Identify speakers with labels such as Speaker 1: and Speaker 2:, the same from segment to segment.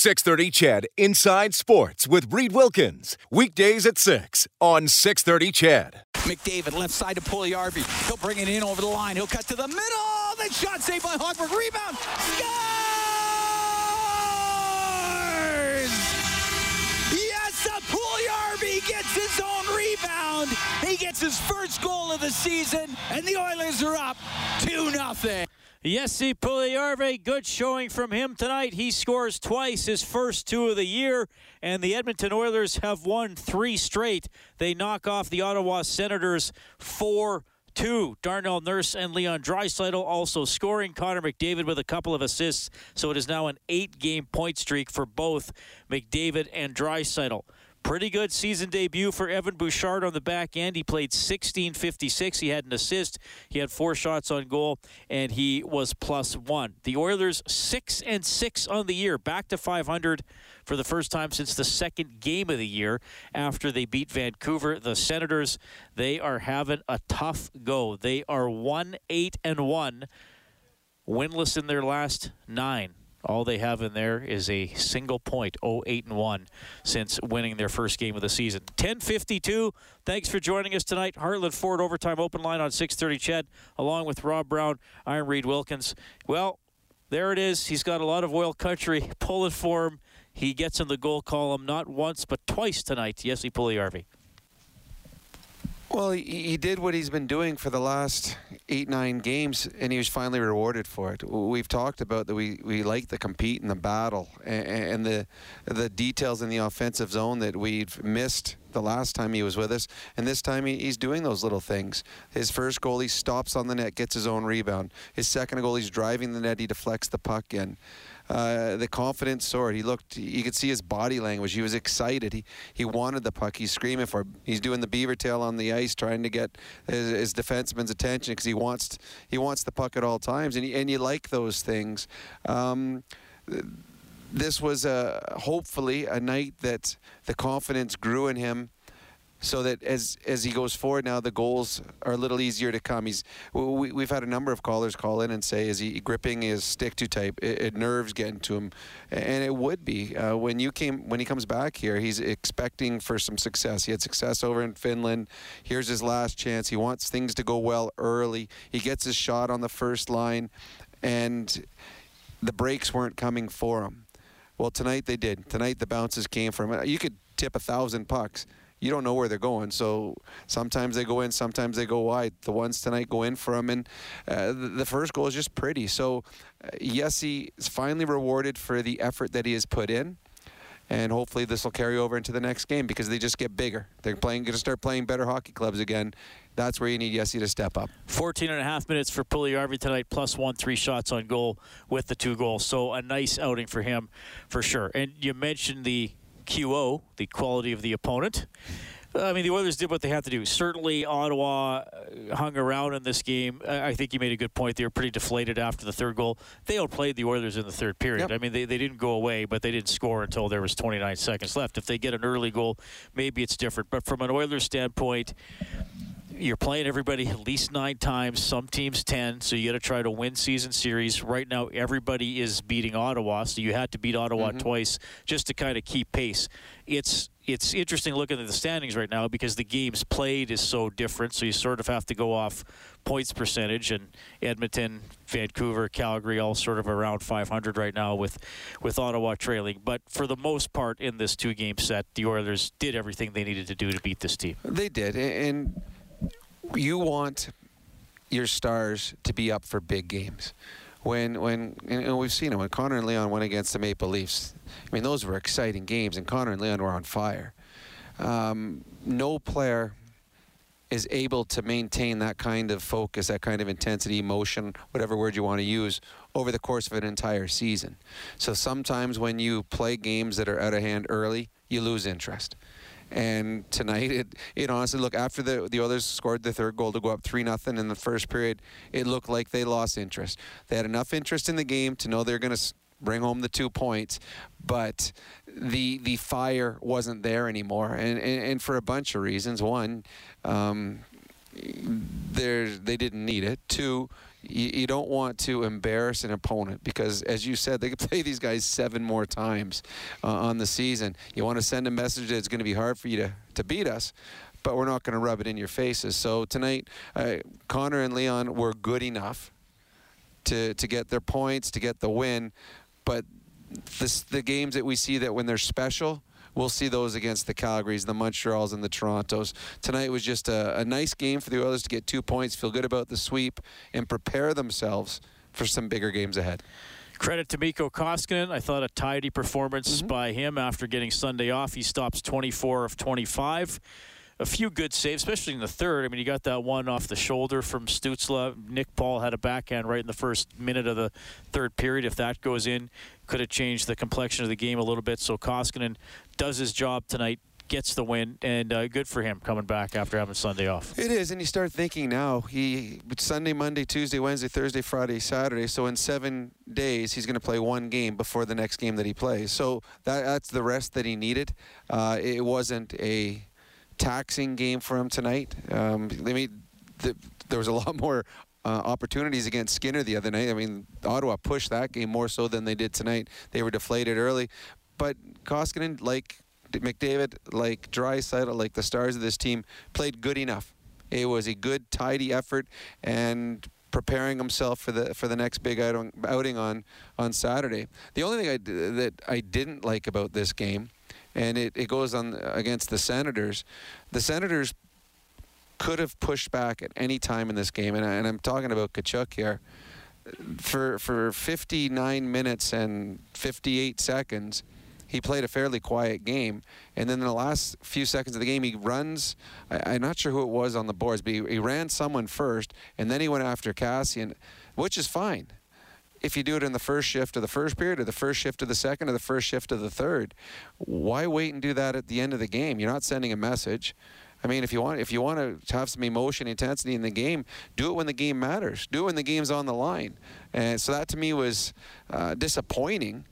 Speaker 1: 630 CHED Inside Sports with Reid Wilkins. Weekdays at 6 on 630 CHED.
Speaker 2: McDavid left side to Puljujarvi. He'll bring it in over the line. He'll cut to the middle. Then shot saved by Hogberg. Rebound. Scores! Yes, Puljujarvi gets his own rebound. He gets his first goal of the season, and the Oilers are up 2 nothing.
Speaker 3: Jesse Puljujarvi, good showing from him tonight. He scores twice, his first two of the year, and the Edmonton Oilers have won three straight. They knock off the Ottawa Senators 4 2. Darnell Nurse and Leon Draisaitl also scoring. Connor McDavid with a couple of assists, so it is now an eight game point streak for both McDavid and Draisaitl. Pretty good season debut for Evan Bouchard on the back end. He played 16.56. He had an assist. He had four shots on goal, and he was plus one. The Oilers six and six on the year, back to 500 for the first time since the second game of the year after they beat Vancouver. The Senators, they are having a tough go. They are one eight and one, winless in their last nine. All they have in there is a single point, 0-8 and 1 since winning their first game of the season. 10:52. Thanks for joining us tonight. Heartland Ford overtime open line on 6:30 CHED along with Rob Brown, Iron Reid Wilkins. Well, there it is. He's got a lot of oil country pulling for him. He gets in the goal column not once but twice tonight. Yes, he Jesse Puljujarvi.
Speaker 4: Well, he, he did what he's been doing for the last eight, nine games, and he was finally rewarded for it. We've talked about that we, we like the compete and the battle and, and the the details in the offensive zone that we've missed the last time he was with us, and this time he, he's doing those little things. His first goal, he stops on the net, gets his own rebound. His second goal, he's driving the net, he deflects the puck in. Uh, the confidence soared. He looked. You could see his body language. He was excited. He he wanted the puck. He's screaming for. It. He's doing the beaver tail on the ice, trying to get his, his defenseman's attention because he wants he wants the puck at all times, and and you like those things. Um, this was a hopefully a night that the confidence grew in him so that as as he goes forward now, the goals are a little easier to come. He's we, we've had a number of callers call in and say, is he gripping his stick too tight? It, it nerves getting to him, and it would be uh, when you came when he comes back here. He's expecting for some success. He had success over in Finland. Here's his last chance. He wants things to go well early. He gets his shot on the first line, and the breaks weren't coming for him. Well, tonight they did. Tonight the bounces came from him. You could tip a thousand pucks you don't know where they're going. So sometimes they go in, sometimes they go wide. The ones tonight go in for him, and uh, the, first goal is just pretty. So uh, yes, he is finally rewarded for the effort that he has put in. And hopefully this will carry over into the next game because they just get bigger. They're playing, going to start playing better hockey clubs again. That's where you need Jesse to step up.
Speaker 3: 14 and a half minutes for Puljujarvi tonight, plus one, three shots on goal with the two goals. So a nice outing for him, for sure. And you mentioned the QO, the quality of the opponent. I mean, the Oilers did what they had to do. Certainly, Ottawa uh, hung around in this game. I think you made a good point. They were pretty deflated after the third goal. They outplayed the Oilers in the third period. Yep. I mean, they, they didn't go away, but they didn't score until there was 29 seconds left. If they get an early goal, maybe it's different. But from an Oilers standpoint, you're playing everybody at least nine times, some teams 10, so you got to try to win season series. Right now, everybody is beating Ottawa, so you had to beat Ottawa mm-hmm. twice just to kind of keep pace. It's it's interesting looking at the standings right now because the games played is so different, so you sort of have to go off points percentage and Edmonton, Vancouver, Calgary all sort of around 500 right now with with Ottawa trailing. But for the most part in this two game set, the Oilers did everything they needed to do to beat this team.
Speaker 4: They did, and you want your stars to be up for big games. When when and we've seen it when Connor and Leon went against the Maple Leafs. I mean, those were exciting games, and Connor and Leon were on fire. Um, no player is able to maintain that kind of focus, that kind of intensity, emotion, whatever word you want to use, over the course of an entire season. So sometimes when you play games that are out of hand early, you lose interest. And tonight, it, it honestly look after the the others scored the third goal to go up three nothing in the first period. It looked like they lost interest. They had enough interest in the game to know they're going to bring home the two points, but the the fire wasn't there anymore, and and, and for a bunch of reasons. One, um, there they didn't need it. Two, you, you don't want to embarrass an opponent because, as you said, they could play these guys seven more times uh, on the season. You want to send a message that it's going to be hard for you to, to beat us but we're not going to rub it in your faces. So tonight, uh, Connor and Leon were good enough to to get their points, to get the win. But this, the games that we see that when they're special, we'll see those against the Calgarys, the Montreals, and the Torontos. Tonight was just a, a nice game for the Oilers to get two points, feel good about the sweep, and prepare themselves for some bigger games ahead.
Speaker 3: Credit to Mikko Koskinen. I thought a tidy performance mm-hmm. by him after getting Sunday off. He stops 24 of 25 a few good saves, especially in the third. I mean, you got that one off the shoulder from Stützle. Nick Paul had a backhand right in the first minute of the third period. If that goes in, could have changed the complexion of the game a little bit. So Koskinen does his job tonight, gets the win, and uh, good for him coming back after having Sunday off.
Speaker 4: It is, and you start thinking now. He Sunday, Monday, Tuesday, Wednesday, Thursday, Friday, Saturday. So in seven days, he's going to play one game before the next game that he plays. So that, that's the rest that he needed. Uh, it wasn't a taxing game for him tonight. Um, I mean, the, there was a lot more uh, opportunities against Skinner the other night. I mean, Ottawa pushed that game more so than they did tonight. They were deflated early, but Koskinen, like McDavid, like Draisaitl, like the stars of this team, played good enough. It was a good, tidy effort, and preparing himself for the for the next big outing, outing on on Saturday. The only thing I, that I didn't like about this game and it, it goes on uh, against the Senators. The Senators could have pushed back at any time in this game, and, I, and I'm talking about Tkachuk here. For for 59 minutes and 58 seconds, he played a fairly quiet game. And then in the last few seconds of the game, he runs. I, am not sure who it was on the boards, but he, he, ran someone first, and then he went after Kassian, which is fine if you do it in the first shift of the first period or the first shift of the second or the first shift of the third. Why wait and do that at the end of the game? You're not sending a message. I mean, if you want if you want to have some emotion, intensity in the game, do it when the game matters. Do it when the game's on the line. And so that to me was uh, disappointing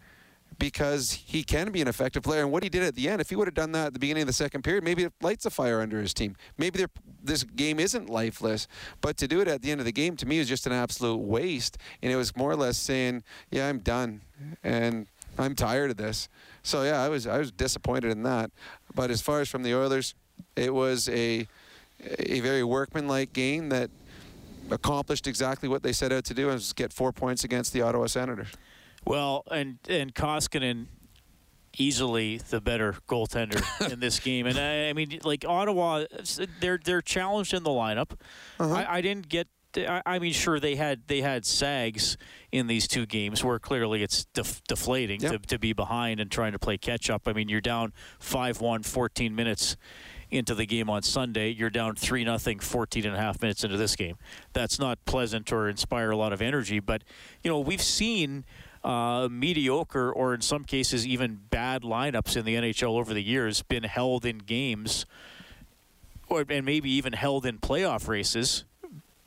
Speaker 4: because he can be an effective player. And what he did at the end, if he would have done that at the beginning of the second period, maybe it lights a fire under his team. Maybe this game isn't lifeless. But to do it at the end of the game, to me, is just an absolute waste. And it was more or less saying, yeah, I'm done. And I'm tired of this. So yeah, I was I was disappointed in that. But as far as from the Oilers, it was a a very workmanlike game that accomplished exactly what they set out to do and was get four points against the Ottawa Senators.
Speaker 3: Well, and and Koskinen easily the better goaltender in this game. And I, I, mean, like Ottawa, they're they're challenged in the lineup. Uh-huh. I, I, didn't get. I, mean, sure they had they had sags in these two games where clearly it's def- deflating yep. to, to be behind and trying to play catch up. I mean, you're down 5-1, 14 minutes into the game on Sunday. You're down 3 nothing 14 and a half minutes into this game. That's not pleasant or inspire a lot of energy, but you know, we've seen uh, mediocre or in some cases even bad lineups in the NHL over the years been held in games or and maybe even held in playoff races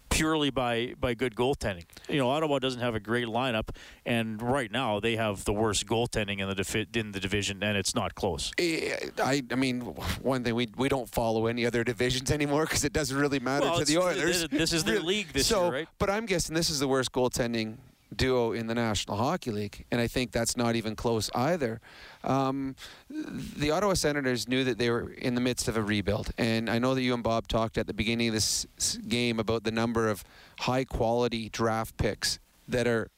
Speaker 3: purely by by good goaltending. You know, Ottawa doesn't have a great lineup, and right now they have the worst goaltending in the defi- in the division, and it's not close.
Speaker 4: Eh, I, I mean, one thing we we don't follow any other divisions anymore because it doesn't really matter
Speaker 3: well,
Speaker 4: to the Oilers.
Speaker 3: This is their league this so, year, right?
Speaker 4: But I'm guessing this is the worst goaltending duo in the National Hockey League, and I think that's not even close either. Um, the Ottawa Senators knew that they were in the midst of a rebuild, and I know that you and Bob talked at the beginning of this game about the number of high-quality draft picks that are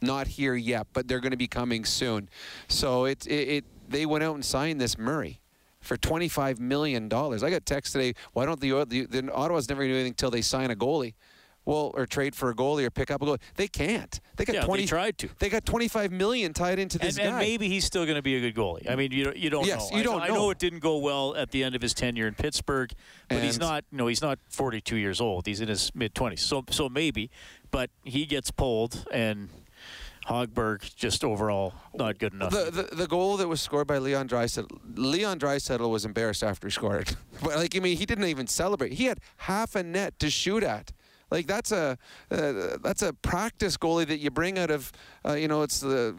Speaker 4: not here yet, but they're going to be coming soon. So it, it, it they went out and signed this Murray for $25 million. I got text today, why don't the, the, the Ottawa's never do anything until they sign a goalie? Well, or trade for a goalie or pick up a goalie. They can't. They got
Speaker 3: yeah,
Speaker 4: twenty.
Speaker 3: They tried to.
Speaker 4: They got twenty five million tied into this
Speaker 3: and,
Speaker 4: guy.
Speaker 3: And maybe he's still going to be a good goalie. I mean, you you don't
Speaker 4: yes,
Speaker 3: know.
Speaker 4: you don't
Speaker 3: I,
Speaker 4: know.
Speaker 3: I know it didn't go well at the end of his tenure in Pittsburgh, but and he's not. You know, he's not forty two years old. He's in his mid twenties. So so maybe, but he gets pulled and. Hogberg just overall not good enough.
Speaker 4: The, the, the goal that was scored by Leon Draisaitl, Leon Draisaitl was embarrassed after he scored. but like I mean, he didn't even celebrate. He had half a net to shoot at. Like that's a uh, that's a practice goalie that you bring out of uh, you know it's the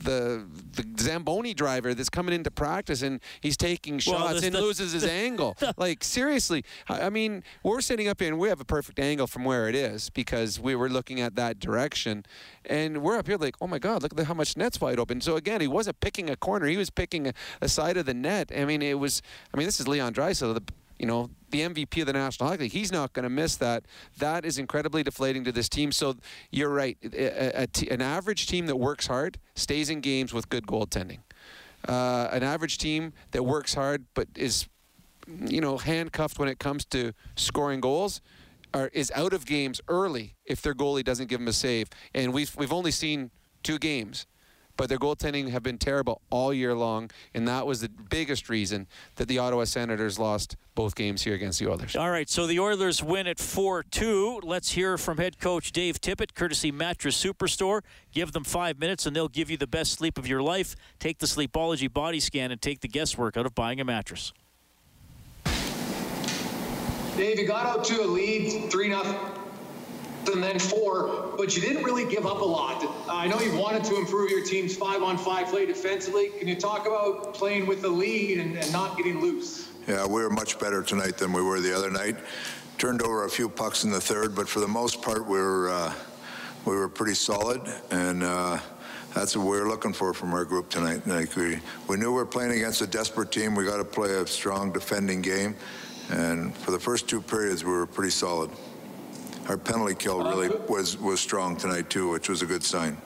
Speaker 4: the the Zamboni driver that's coming into practice and he's taking shots
Speaker 3: Well, this-
Speaker 4: and loses his angle. Like seriously, I I mean, we're sitting up here and we have a perfect angle from where it is because we were looking at that direction, and we're up here like, oh my God, look at how much net's wide open. So again, he wasn't picking a corner; he was picking a, a side of the net. I mean, it was. I mean, this is Leon Draisaitl, the you know the MVP of the National Hockey League. He's not going to miss that. That is incredibly deflating to this team. So you're right. A, a t- an average team that works hard stays in games with good goaltending. Uh, an average team that works hard but is, you know, handcuffed when it comes to scoring goals, are, is out of games early if their goalie doesn't give them a save. And we've we've only seen two games but their goaltending have been terrible all year long, and that was the biggest reason that the Ottawa Senators lost both games here against the Oilers.
Speaker 3: All right, so the Oilers win at 4 2. Let's hear from head coach Dave Tippett, courtesy Mattress Superstore. Give them five minutes, and they'll give you the best sleep of your life. Take the Sleepology body scan and take the guesswork out of buying a mattress.
Speaker 5: Dave, you got out to a lead, 3 nothing, and then 4, but you didn't really give up a lot. I know you wanted to improve your team's 5 on 5 play defensively. Can you talk about playing with the lead and, and not getting loose?
Speaker 6: Yeah, we were much better tonight than we were the other night. Turned over a few pucks in the third, but for the most part, we were uh, we were pretty solid, and uh, that's what we were looking for from our group tonight. Like we, we knew we were playing against a desperate team. We got to play a strong defending game, and for the first two periods, we were pretty solid. Our penalty kill really was was strong tonight too, which was a good sign.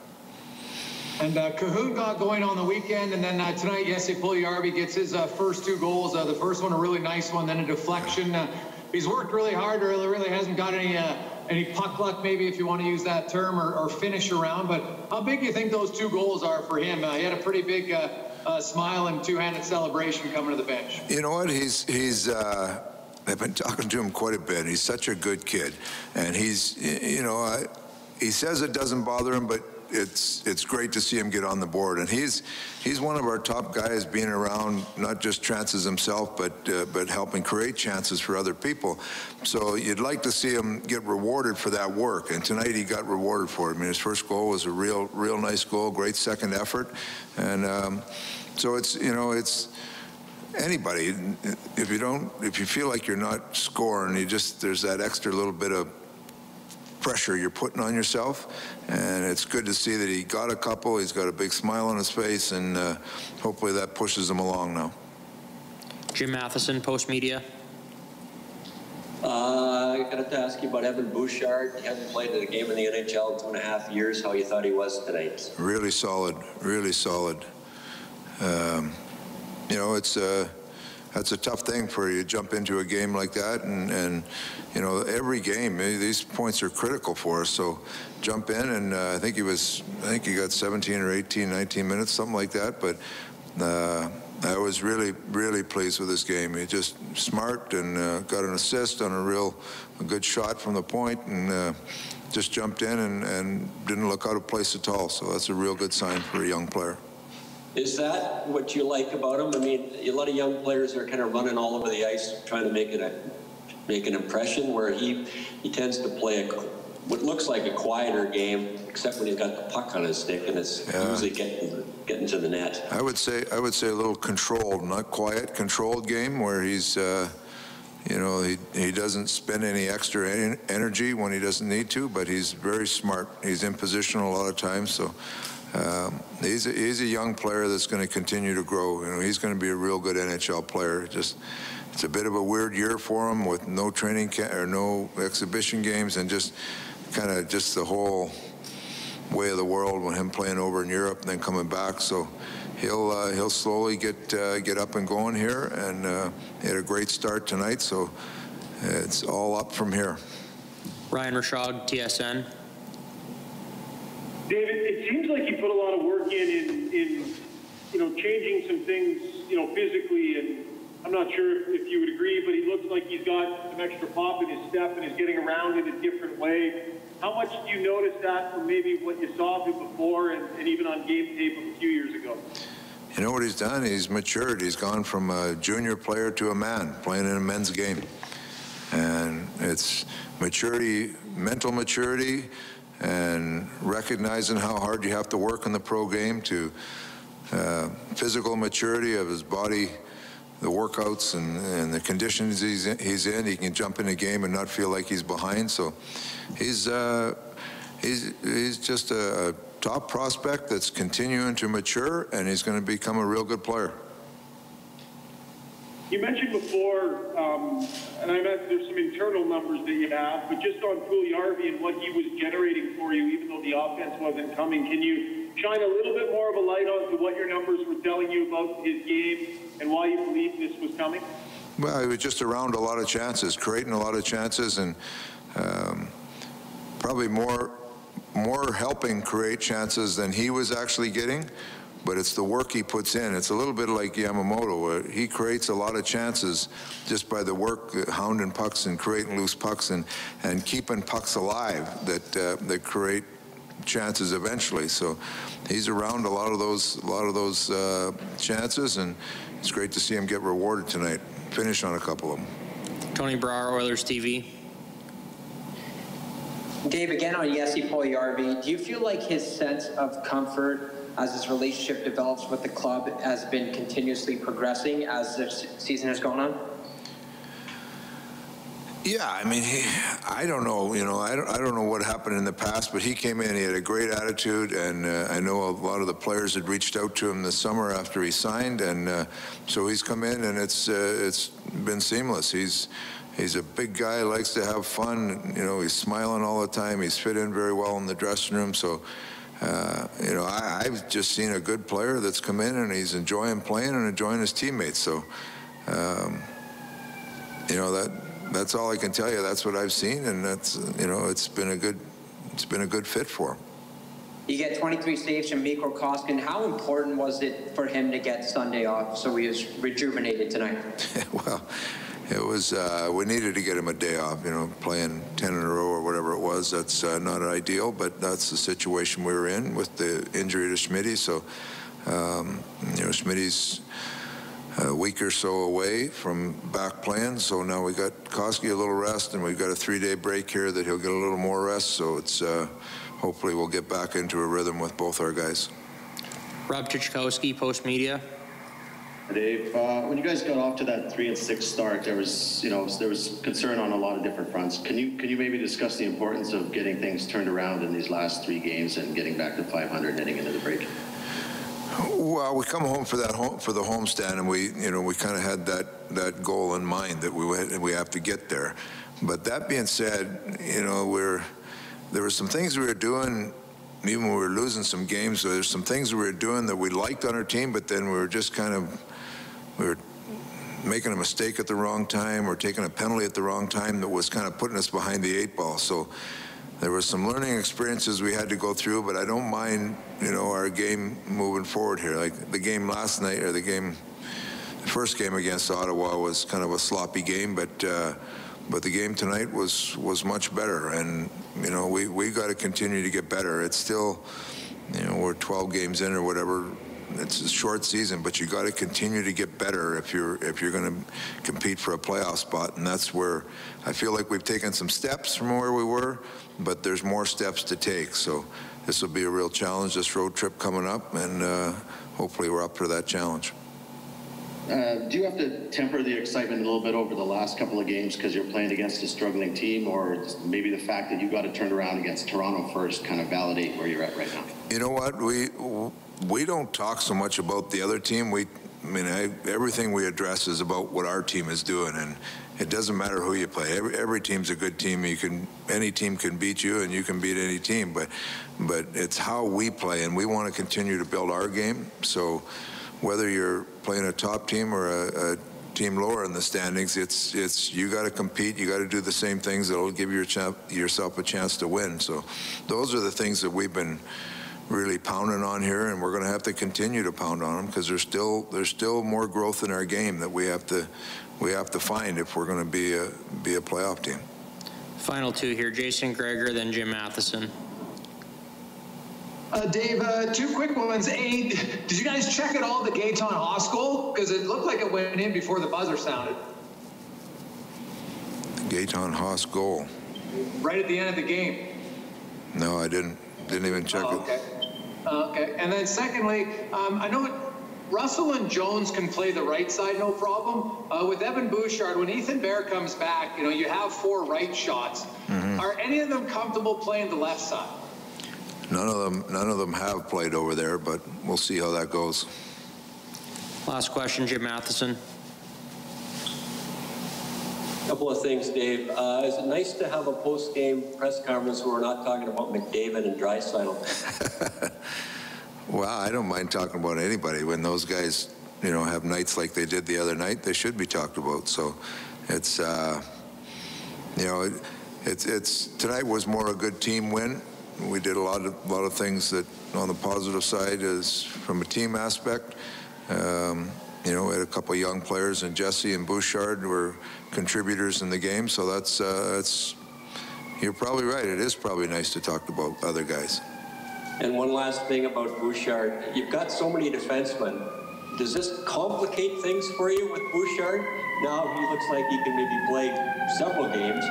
Speaker 5: And uh, Kahun got going on the weekend, and then uh, tonight, Jesse Puljujärvi gets his uh, first two goals. Uh, the first one a really nice one, then a deflection. Uh, he's worked really hard, really, really hasn't got any uh, any puck luck, maybe if you want to use that term, or, or finish around. But how big do you think those two goals are for him? Uh, he had a pretty big uh, uh, smile and two-handed celebration coming to the bench.
Speaker 6: You know what? He's he's. I've been talking to him quite a bit. He's such a good kid, and he's you know I, he says it doesn't bother him, but it's it's great to see him get on the board. And he's he's one of our top guys, being around not just chances himself, but uh, but helping create chances for other people. So you'd like to see him get rewarded for that work. And tonight he got rewarded for it. I mean, his first goal was a real real nice goal, great second effort, and um, so it's you know it's anybody if you don't if you feel like you're not scoring you just there's that extra little bit of pressure you're putting on yourself and it's good to see that he got a couple he's got a big smile on his face and uh, hopefully that pushes him along now
Speaker 7: Jim Matheson, Post Media.
Speaker 8: Uh, I got to ask you about Evan Bouchard. He hasn't played in a game in the NHL in two and a half years. How you thought he was tonight?
Speaker 6: really solid really solid um, you know it's a that's a tough thing for you to jump into a game like that and, and you know every game eh, these points are critical for us. So jump in and uh, I think he was I think he got 17 or 18 19 minutes something like that. But uh, I was really really pleased with this game. He just smart and uh, got an assist on a real a good shot from the point and uh, just jumped in and, and didn't look out of place at all. So that's a real good sign for a young player
Speaker 8: Is that what you like about him? I mean, a lot of young players are kind of running all over the ice trying to make it a make an impression. Where he he tends to play a what looks like a quieter game, except when he's got the puck on his stick and it's
Speaker 6: Yeah.
Speaker 8: usually getting getting to the net.
Speaker 6: I would say I would say a little controlled, not quiet, controlled game where he's, uh, you know, he he doesn't spend any extra en- energy when he doesn't need to, but he's very smart. He's in position a lot of times, so. Um, he's, a, he's a young player that's going to continue to grow. You know, he's going to be a real good NHL player. Just, it's a bit of a weird year for him with no training ca- or no exhibition games, and just kind of just the whole way of the world with him playing over in Europe and then coming back. So he'll uh, he'll slowly get uh, get up and going here, and uh, he had a great start tonight. So it's all up from here.
Speaker 7: Ryan Rishaug, TSN.
Speaker 9: David, it seems like you put a lot of work in, in, in, you know, changing some things, you know, physically, and I'm not sure if you would agree, but he looks like he's got some extra pop in his step and is getting around in a different way. How much do you notice that from maybe what you saw him before and, and even on game tape a few years ago?
Speaker 6: You know what he's done? He's matured. He's gone from a junior player to a man playing in a men's game, and it's maturity, mental maturity, and recognizing how hard you have to work in the pro game to uh, physical maturity of his body, the workouts and, and the conditions he's in, he's in. He can jump in a game and not feel like he's behind. So he's uh, he's he's just a, a top prospect that's continuing to mature, and he's going to become a real good player.
Speaker 9: You mentioned before, um, and I meant there's some internal numbers that you have, but just on Puljujarvi and what he was generating for you, even though the offense wasn't coming, can you shine a little bit more of a light onto what your numbers were telling you about his game and why you believe this was coming?
Speaker 6: Well, he was just around a lot of chances, creating a lot of chances, and um, probably more more helping create chances than he was actually getting but it's the work he puts in. It's a little bit like Yamamoto. Where he creates a lot of chances just by the work, uh, hounding pucks and creating loose pucks and, and keeping pucks alive that uh, that create chances eventually. So he's around a lot of those a lot of those uh, chances, and it's great to see him get rewarded tonight. Finish on a couple of them.
Speaker 7: Tony Brower, Oilers TV.
Speaker 10: Dave, again on Jesse Puljujarvi, do you feel like his sense of comfort as his relationship develops with the club has been continuously progressing as the season has gone on?
Speaker 6: Yeah, I mean, he, I don't know. You know, I don't, I don't know what happened in the past, but he came in. He had a great attitude, and uh, I know a lot of the players had reached out to him this summer after he signed, and uh, so he's come in, and it's uh, it's been seamless. He's he's a big guy, likes to have fun. You know, he's smiling all the time. He's fit in very well in the dressing room, so uh, you know, I, have just seen a good player that's come in and he's enjoying playing and enjoying his teammates. So, um, you know, that that's all I can tell you. That's what I've seen, and that's you know, it's been a good it's been a good fit for him.
Speaker 10: You get 23 saves from Mikko Koskinen. How important was it for him to get Sunday off so he was rejuvenated tonight?
Speaker 6: well, it was uh, we needed to get him a day off. You know, playing ten in a row or whatever it was. That's uh, not ideal, but that's the situation we were in with the injury to Schmidt. So, um, you know, Schmidt's a week or so away from back playing. So now we got Koski a little rest, and we've got a three-day break here that he'll get a little more rest. So it's uh, hopefully we'll get back into a rhythm with both our guys.
Speaker 7: Rob Tychkowski, Post Media.
Speaker 11: Dave, uh, when you guys got off to that three and six start, there was, you know, there was concern on a lot of different fronts. Can you can you maybe discuss the importance of getting things turned around in these last three games and getting back to 500 heading into the break?
Speaker 6: Well, we come home for that home for the homestand, and we, you know, we kind of had that that goal in mind that we we have to get there. But that being said, you know, we're there were some things we were doing even when we were losing some games, there's some things we were doing that we liked on our team, but then we were just kind of we were making a mistake at the wrong time or taking a penalty at the wrong time that was kind of putting us behind the eight ball. So there were some learning experiences we had to go through, but I don't mind, you know, our game moving forward here. Like the game last night or the game, the first game against Ottawa was kind of a sloppy game, but uh, but the game tonight was was much better, and you know we we got to continue to get better. It's still, you know, we're 12 games in or whatever it's a short season, but you got to continue to get better if you're if you're going to compete for a playoff spot, and that's where I feel like we've taken some steps from where we were, but there's more steps to take. So this will be a real challenge. This road trip coming up, and uh, hopefully we're up for that challenge.
Speaker 11: Uh, do you have to temper the excitement a little bit over the last couple of games because you're playing against a struggling team, or maybe the fact that you got to turn around against Toronto first kind of validate where you're at right now?
Speaker 6: You know what? We we don't talk so much about the other team. We, I mean, I, everything we address is about what our team is doing, and it doesn't matter who you play. Every, every team's a good team. You can any team can beat you, and you can beat any team. But but it's how we play, and we want to continue to build our game. So whether you're playing a top team or a, a team lower in the standings, it's it's you got to compete. You got to do the same things that'll give your yourself a chance to win. So those are the things that we've been really pounding on here, and we're going to have to continue to pound on them because there's still there's still more growth in our game that we have to we have to find if we're going to be a be a playoff team.
Speaker 7: Final two here: Jason Gregor, then Jim Matheson.
Speaker 12: Uh, Dave, uh, two quick ones. A, did you guys check at all the Gaetan Haas goal? Because it looked like it went in before the buzzer sounded.
Speaker 6: Gaetan Haas goal.
Speaker 12: Right at the end of the game.
Speaker 6: No, I didn't. Didn't even check
Speaker 12: Oh,
Speaker 6: it.
Speaker 12: okay. Uh, okay. And then secondly, um, I know it, Russell and Jones can play the right side, no problem. Uh, with Evan Bouchard, when Ethan Bear comes back, you know, you have four right shots.
Speaker 6: Mhm.
Speaker 12: Are any of them comfortable playing the left side?
Speaker 6: None of them. None of them have played over there, but we'll see how that goes.
Speaker 7: Last question, Jim Matheson.
Speaker 8: Couple of things, Dave. Uh, is it nice to have a post-game press conference where we're not talking about McDavid and Draisaitl?
Speaker 6: Well, I don't mind talking about anybody. When those guys, you know, have nights like they did the other night, they should be talked about. So, it's, uh, you know, it, it's it's tonight was more a good team win. We did a lot of lot of things that on the positive side is from a team aspect. Um, you know, we had a couple of young players, and Jesse and Bouchard were contributors in the game. So that's uh, that's you're probably right. It is probably nice to talk about other guys.
Speaker 8: And one last thing about Bouchard. You've got so many defensemen. Does this complicate things for you with Bouchard? Now he looks like he can maybe play several games.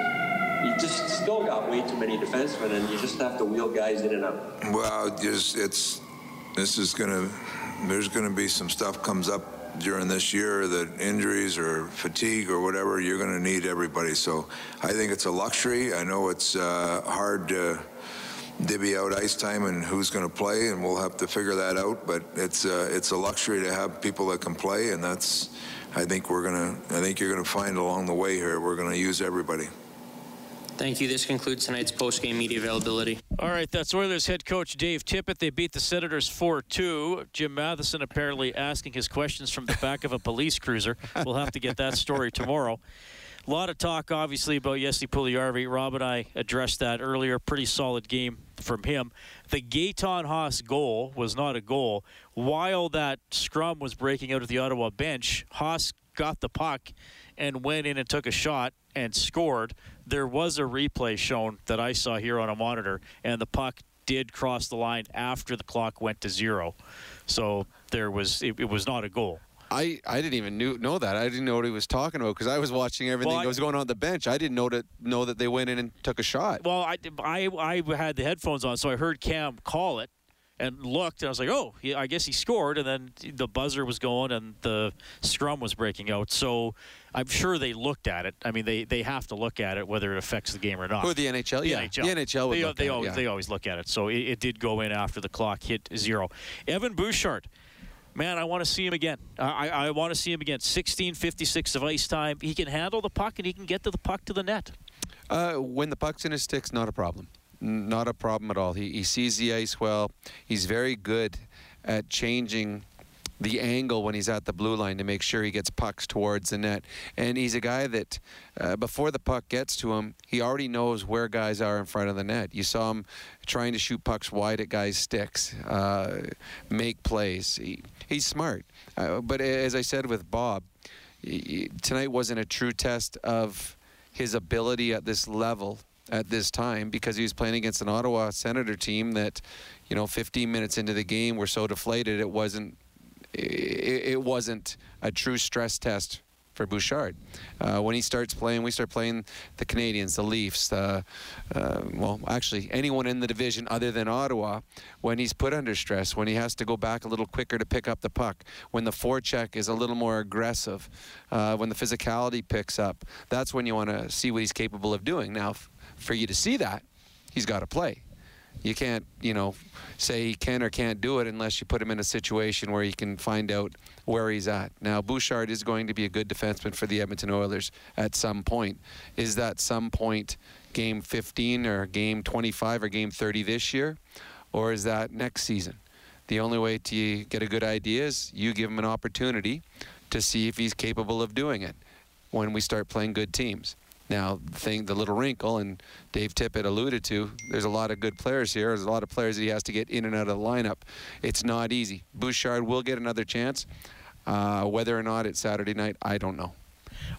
Speaker 8: You just still got way too many defensemen, and you just have to wheel guys in and out.
Speaker 6: Well, just it's this is gonna there's gonna be some stuff comes up during this year that injuries or fatigue or whatever you're gonna need everybody. So I think it's a luxury. I know it's uh, hard to divvy out ice time and who's going to play, and we'll have to figure that out. But it's uh, it's a luxury to have people that can play, and that's I think we're gonna I think you're gonna find along the way here we're gonna use everybody.
Speaker 7: Thank you. This concludes tonight's post-game media availability.
Speaker 3: All right, that's Oilers head coach Dave Tippett. They beat the Senators 4 2. Jim Matheson apparently asking his questions from the back of a police cruiser. We'll have to get that story tomorrow. A lot of talk, obviously, about Yessi Puljujarvi. Rob and I addressed that earlier. Pretty solid game from him. The Gaetan Haas goal was not a goal. While that scrum was breaking out at the Ottawa bench, Haas got the puck and went in and took a shot and scored. There was a replay shown that I saw here on a monitor, and the puck did cross the line after the clock went to zero. So there was it, it was not a goal.
Speaker 4: I, I didn't even knew, know that. I didn't know what he was talking about because I was watching everything
Speaker 3: Well, I-
Speaker 4: that was going on at the bench. I didn't know that know that they went in and took a shot.
Speaker 3: Well, I, I, I had the headphones on, so I heard Cam call it and looked, and I was like, oh, yeah, I guess he scored. And then the buzzer was going and the scrum was breaking out. So I'm sure they looked at it. I mean, they, they have to look at it whether it affects the game or not.
Speaker 4: Who, the NHL? Yeah,
Speaker 3: NHL.
Speaker 4: the NHL would
Speaker 3: they, they
Speaker 4: at it,
Speaker 3: always,
Speaker 4: yeah.
Speaker 3: They always look at it. So it, it did go in after the clock hit zero. Evan Bouchard. Man, I want to see him again. I, I I want to see him again. 16:56 of ice time. He can handle the puck and he can get to the puck to the net.
Speaker 4: Uh, when the puck's in his sticks, not a problem. Not a problem at all. He, he sees the ice well. He's very good at changing the angle when he's at the blue line to make sure he gets pucks towards the net. And he's a guy that, uh, before the puck gets to him, he already knows where guys are in front of the net. You saw him trying to shoot pucks wide at guys' sticks, uh, make plays. He, he's smart. Uh, but as I said with Bob, y- tonight wasn't a true test of his ability at this level at this time because he was playing against an Ottawa Senator team that, you know, 15 minutes into the game were so deflated it wasn't it, wasn't a true stress test for Bouchard. Uh, when he starts playing, we start playing the Canadiens, the Leafs, uh, uh, well, actually anyone in the division other than Ottawa. When he's put under stress, when he has to go back a little quicker to pick up the puck, when the forecheck is a little more aggressive, uh, when the physicality picks up, that's when you want to see what he's capable of doing. Now, for you to see that, he's got to play. You can't, you know, say he can or can't do it unless you put him in a situation where he can find out where he's at. Now, Bouchard is going to be a good defenseman for the Edmonton Oilers at some point. Is that some point game 15 or game 25 or game 30 this year? Or is that next season? The only way to get a good idea is you give him an opportunity to see if he's capable of doing it when we start playing good teams. Now, the thing, the little wrinkle, and Dave Tippett alluded to, there's a lot of good players here. There's a lot of players that he has to get in and out of the lineup. It's not easy. Bouchard will get another chance. Uh, whether or not it's Saturday night, I don't know.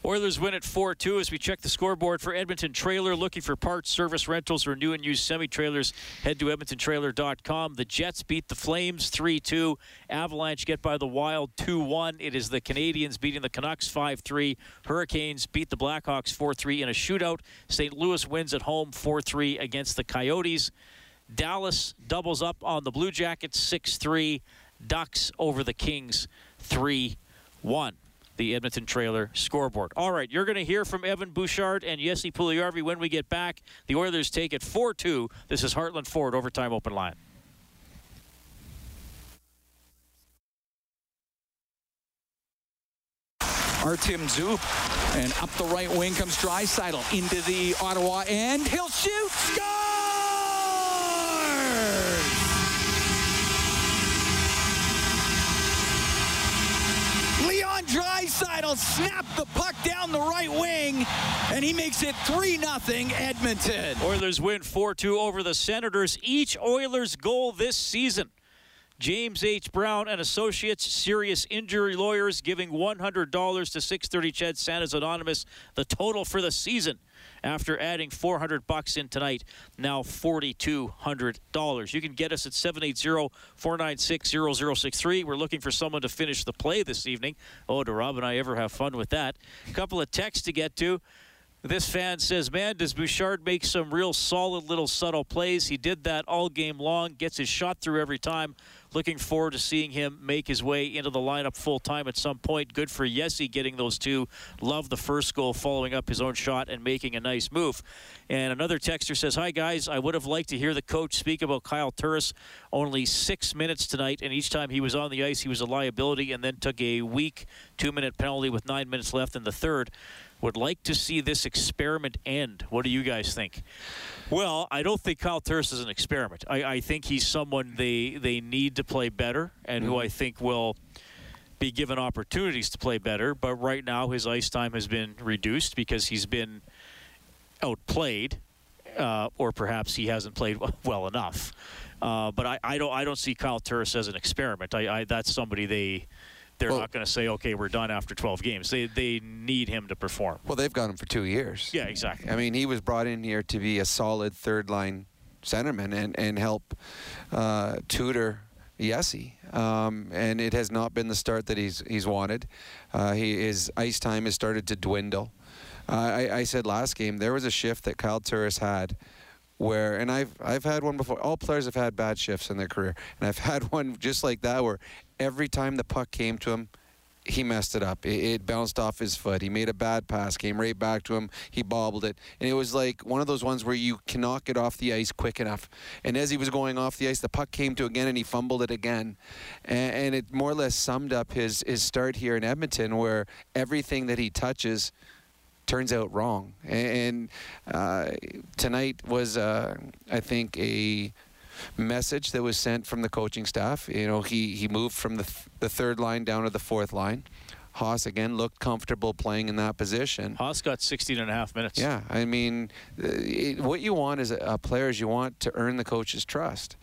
Speaker 3: Oilers win at 4 2 as we check the scoreboard for Edmonton Trailer. Looking for parts, service, rentals, or new and used semi trailers, head to EdmontonTrailer.com. The Jets beat the Flames 3 2. Avalanche get by the Wild 2 1. It is the Canadiens beating the Canucks 5 3. Hurricanes beat the Blackhawks 4 3 in a shootout. St. Louis wins at home 4 3 against the Coyotes. Dallas doubles up on the Blue Jackets 6 3. Ducks over the Kings 3 1. The Edmonton trailer scoreboard. All right, you're going to hear from Evan Bouchard and Jesse Puljujarvi when we get back. The Oilers take it 4 2. This is Heartland Ford Overtime Open Line.
Speaker 2: Artem Zub. And up the right wing comes Draisaitl into the Ottawa end. He'll shoot. Scores! Draisaitl snapped the puck down the right wing, and he makes it 3 0 Edmonton.
Speaker 3: Oilers win 4 2 over the Senators. Each Oilers goal this season James H. Brown and Associates, serious injury lawyers, giving $100 to 630 Ched Santa's Anonymous, the total for the season. After adding 400 bucks in tonight, now $4,200. You can get us at 780-496-0063. We're looking for someone to finish the play this evening. Oh, do Rob and I ever have fun with that? A couple of texts to get to. This fan says, man, does Bouchard make some real solid little subtle plays? He did that all game long, gets his shot through every time. Looking forward to seeing him make his way into the lineup full time at some point. Good for Yessi getting those two. Love the first goal, following up his own shot and making a nice move. And another texter says, Hi, guys. I would have liked to hear the coach speak about Kyle Turris. Only six minutes tonight, and each time he was on the ice, he was a liability and then took a weak two minute penalty with nine minutes left in the third would like to see this experiment end. What do you guys think? Well, I don't think Kyle Turris is an experiment. I, I think he's someone they they need to play better, and mm-hmm. who I think will be given opportunities to play better. But right now, his ice time has been reduced because he's been outplayed, uh, or perhaps he hasn't played well enough. Uh, but I, I don't I don't see Kyle Turris as an experiment. I, I that's somebody they they're well, not going to say, okay, we're done after 12 games. They they need him to perform.
Speaker 4: Well, they've got him for two years.
Speaker 3: Yeah, exactly.
Speaker 4: I mean, he was brought in here to be a solid third line centerman and and help uh, tutor Yessi, um, and it has not been the start that he's he's wanted. Uh, he, his ice time has started to dwindle. Uh, I, I, said last game there was a shift that Kyle Turris had where and I've I've had one before. All players have had bad shifts in their career, and I've had one just like that where every time the puck came to him, he messed it up. It, it, bounced off his foot. He made a bad pass, came right back to him. He bobbled it. And it was like one of those ones where you cannot get off the ice quick enough. And as he was going off the ice, the puck came to again and he fumbled it again. And, and it more or less summed up his, his start here in Edmonton, where everything that he touches turns out wrong. And uh, tonight was, uh, I think, a message that was sent from the coaching staff. You know, he, he moved from the, th- the third line down to the fourth line. Haas again looked comfortable playing in that position.
Speaker 3: Haas got 16 and a half minutes.
Speaker 4: Yeah, I mean, uh, it, what you want is a, a player is you want to earn the coach's trust,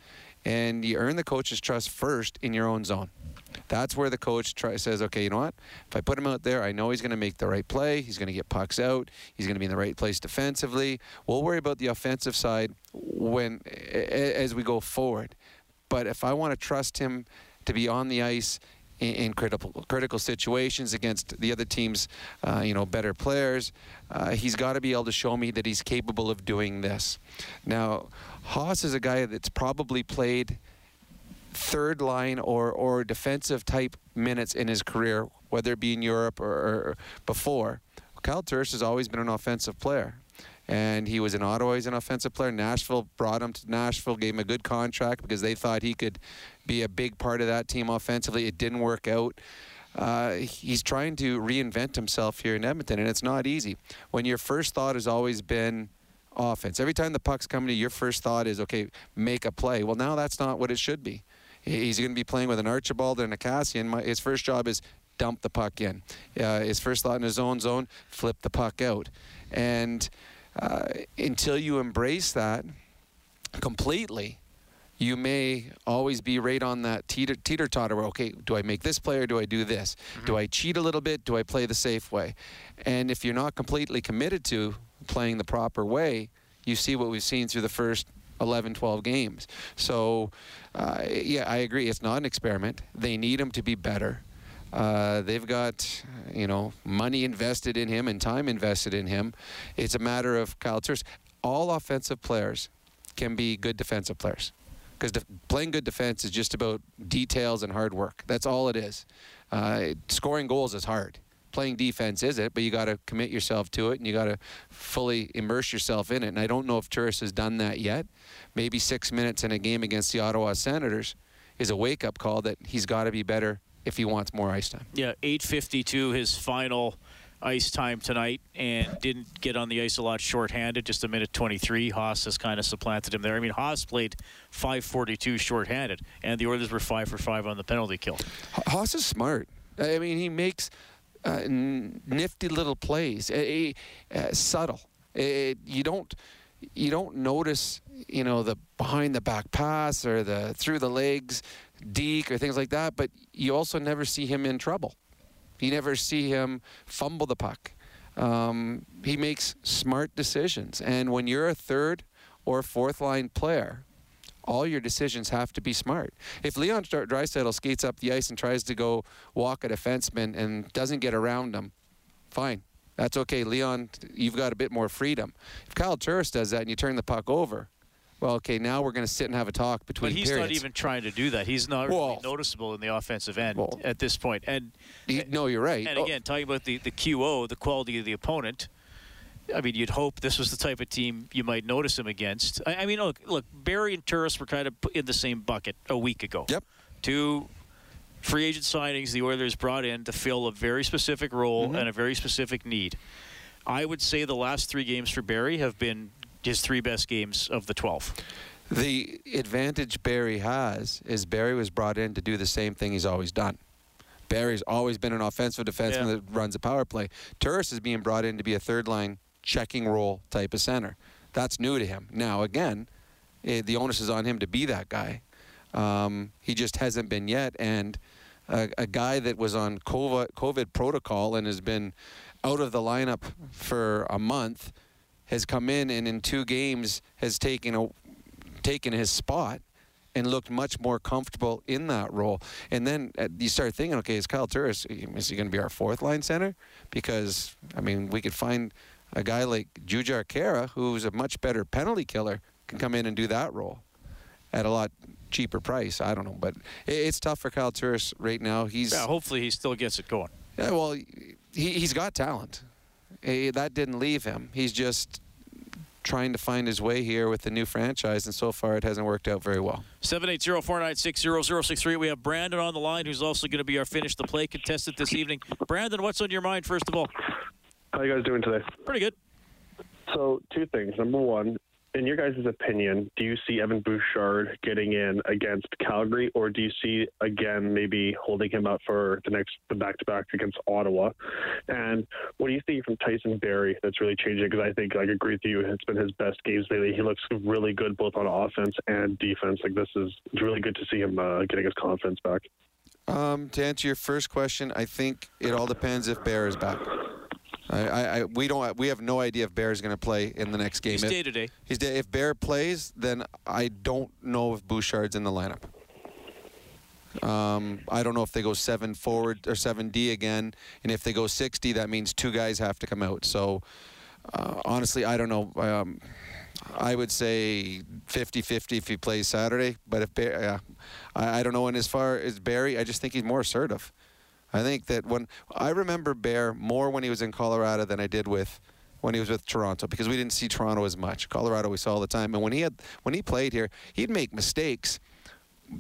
Speaker 4: and you earn the coach's trust first in your own zone. That's where the coach try, says, okay, you know what? If I put him out there, I know he's going to make the right play. He's going to get pucks out. He's going to be in the right place defensively. We'll worry about the offensive side when as we go forward. But if I want to trust him to be on the ice in, critical critical situations against the other team's, uh, you know, better players, uh, he's got to be able to show me that he's capable of doing this. Now, Haas is a guy that's probably played third line or, or defensive type minutes in his career, whether it be in Europe or, or before. Kyle Turris has always been an offensive player. And he was in Ottawa, he's an offensive player. Nashville brought him to Nashville, gave him a good contract because they thought he could be a big part of that team offensively. It didn't work out. Uh, he's trying to reinvent himself here in Edmonton, and it's not easy. When your first thought has always been offense, every time the puck's coming to you, your first thought is, okay, make a play. Well, now that's not what it should be. He's going to be playing with an Archibald and a Kassian. His first job is dump the puck in. Uh, his first thought in his own zone, flip the puck out. And uh, until you embrace that completely, you may always be right on that teeter, teeter totter where, okay, do I make this play or do I do this? Mm-hmm. Do I cheat a little bit? Do I play the safe way? And if you're not completely committed to playing the proper way, you see what we've seen through the first 11, 12 games. So, uh, yeah, I agree. It's not an experiment. They need him to be better. Uh, they've got, you know, money invested in him and time invested in him. It's a matter of Kyle. All offensive players can be good defensive players. Because de- playing good defense is just about details and hard work. That's all it is. Uh, scoring goals is hard. Playing defense is it, but you got to commit yourself to it and you got to fully immerse yourself in it. And I don't know if Turris has done that yet. Maybe six minutes in a game against the Ottawa Senators is a wake up call that he's got to be better if he wants more ice time.
Speaker 3: Yeah, 8:52 his final ice time tonight, and didn't get on the ice a lot shorthanded. Just a minute 23. Haas has kind of supplanted him there. I mean, Haas played 5:42 shorthanded, and the Oilers were five for five on the penalty kill.
Speaker 4: Haas is smart. I mean, he makes uh, nifty little plays, uh, uh, subtle. You don't you don't notice, you know, the behind the back pass or the through the legs deke or things like that, but you also never see him in trouble. You never see him fumble the puck. Um, he makes smart decisions, and when you're a third or fourth line player, all your decisions have to be smart. If Leon Draisaitl skates up the ice and tries to go walk a defenseman and doesn't get around him, fine. That's okay. Leon, you've got a bit more freedom. If Kyle Turris does that and you turn the puck over, well, okay, now we're going to sit and have a talk between
Speaker 3: But he's
Speaker 4: periods.
Speaker 3: not even trying to do that. He's not
Speaker 4: Well-
Speaker 3: really noticeable in the offensive end at this point. And
Speaker 4: no, you're right.
Speaker 3: And
Speaker 4: Oh.
Speaker 3: again, talking about the, the QO, the quality of the opponent. I mean, you'd hope this was the type of team you might notice him against. I, I mean, look, look, Barrie and Turris were kind of put in the same bucket a week ago.
Speaker 4: Yep.
Speaker 3: Two free agent signings the Oilers brought in to fill a very specific role
Speaker 4: Mm-hmm.
Speaker 3: and a very specific need. I would say the last three games for Barrie have been his three best games of the 12.
Speaker 4: The advantage Barrie has is Barrie was brought in to do the same thing he's always done. Barrie's always been an offensive defenseman
Speaker 3: Yeah.
Speaker 4: that runs a power play. Turris is being brought in to be a third line checking role type of center. That's new to him. Now, again, eh, the onus is on him to be that guy. Um, he just hasn't been yet. And a, a guy that was on COVID, COVID protocol and has been out of the lineup for a month has come in and in two games has taken a taken his spot and looked much more comfortable in that role. And then uh, you start thinking, okay, is Kyle Turris is he going to be our fourth line center? Because I mean, we could find a guy like Jujhar Khaira, who's a much better penalty killer, can come in and do that role at a lot cheaper price. I don't know, but it's tough for Kyle Turris right now. He's
Speaker 3: Yeah, hopefully he still gets it going.
Speaker 4: yeah, well, he, he's got talent. Eh, that didn't leave him. He's just trying to find his way here with the new franchise, and so far it hasn't worked out very well.
Speaker 3: 780-496-0063. We have Brandon on the line, who's also going to be our finish the play contestant this evening. Brandon, what's on your mind first of all?
Speaker 13: How you guys doing today?
Speaker 3: Pretty good.
Speaker 13: So, two things. Number one, in your guys' opinion, do you see Evan Bouchard getting in against Calgary, or do you see again maybe holding him up for the next the back to back against Ottawa? And what do you think from Tyson Barrie that's really changing? Because I think like, I agree with you, it's been his best games lately. He looks really good both on offense and defense. Like this is it's really good to see him uh, getting his confidence back.
Speaker 4: Um, to answer your first question, I think it all depends if Bear is back. I, I, we don't we have no idea if Bear is going to play in the next game.
Speaker 3: He's
Speaker 4: If-
Speaker 3: day to day.
Speaker 4: He's day. If Bear plays, then I don't know if Bouchard's in the lineup. Um, I don't know if they go seven forward or seven D again, and if they go sixty, that means two guys have to come out. So uh, honestly, I don't know. Um, I would say 50-50 if he plays Saturday, but if Barrie, uh, I, I don't know. And as far as Barrie, I just think he's more assertive. I think that when I remember Bear more when he was in Colorado than I did with when he was with Toronto because we didn't see Toronto as much. Colorado we saw all the time, and when he had when he played here, he'd make mistakes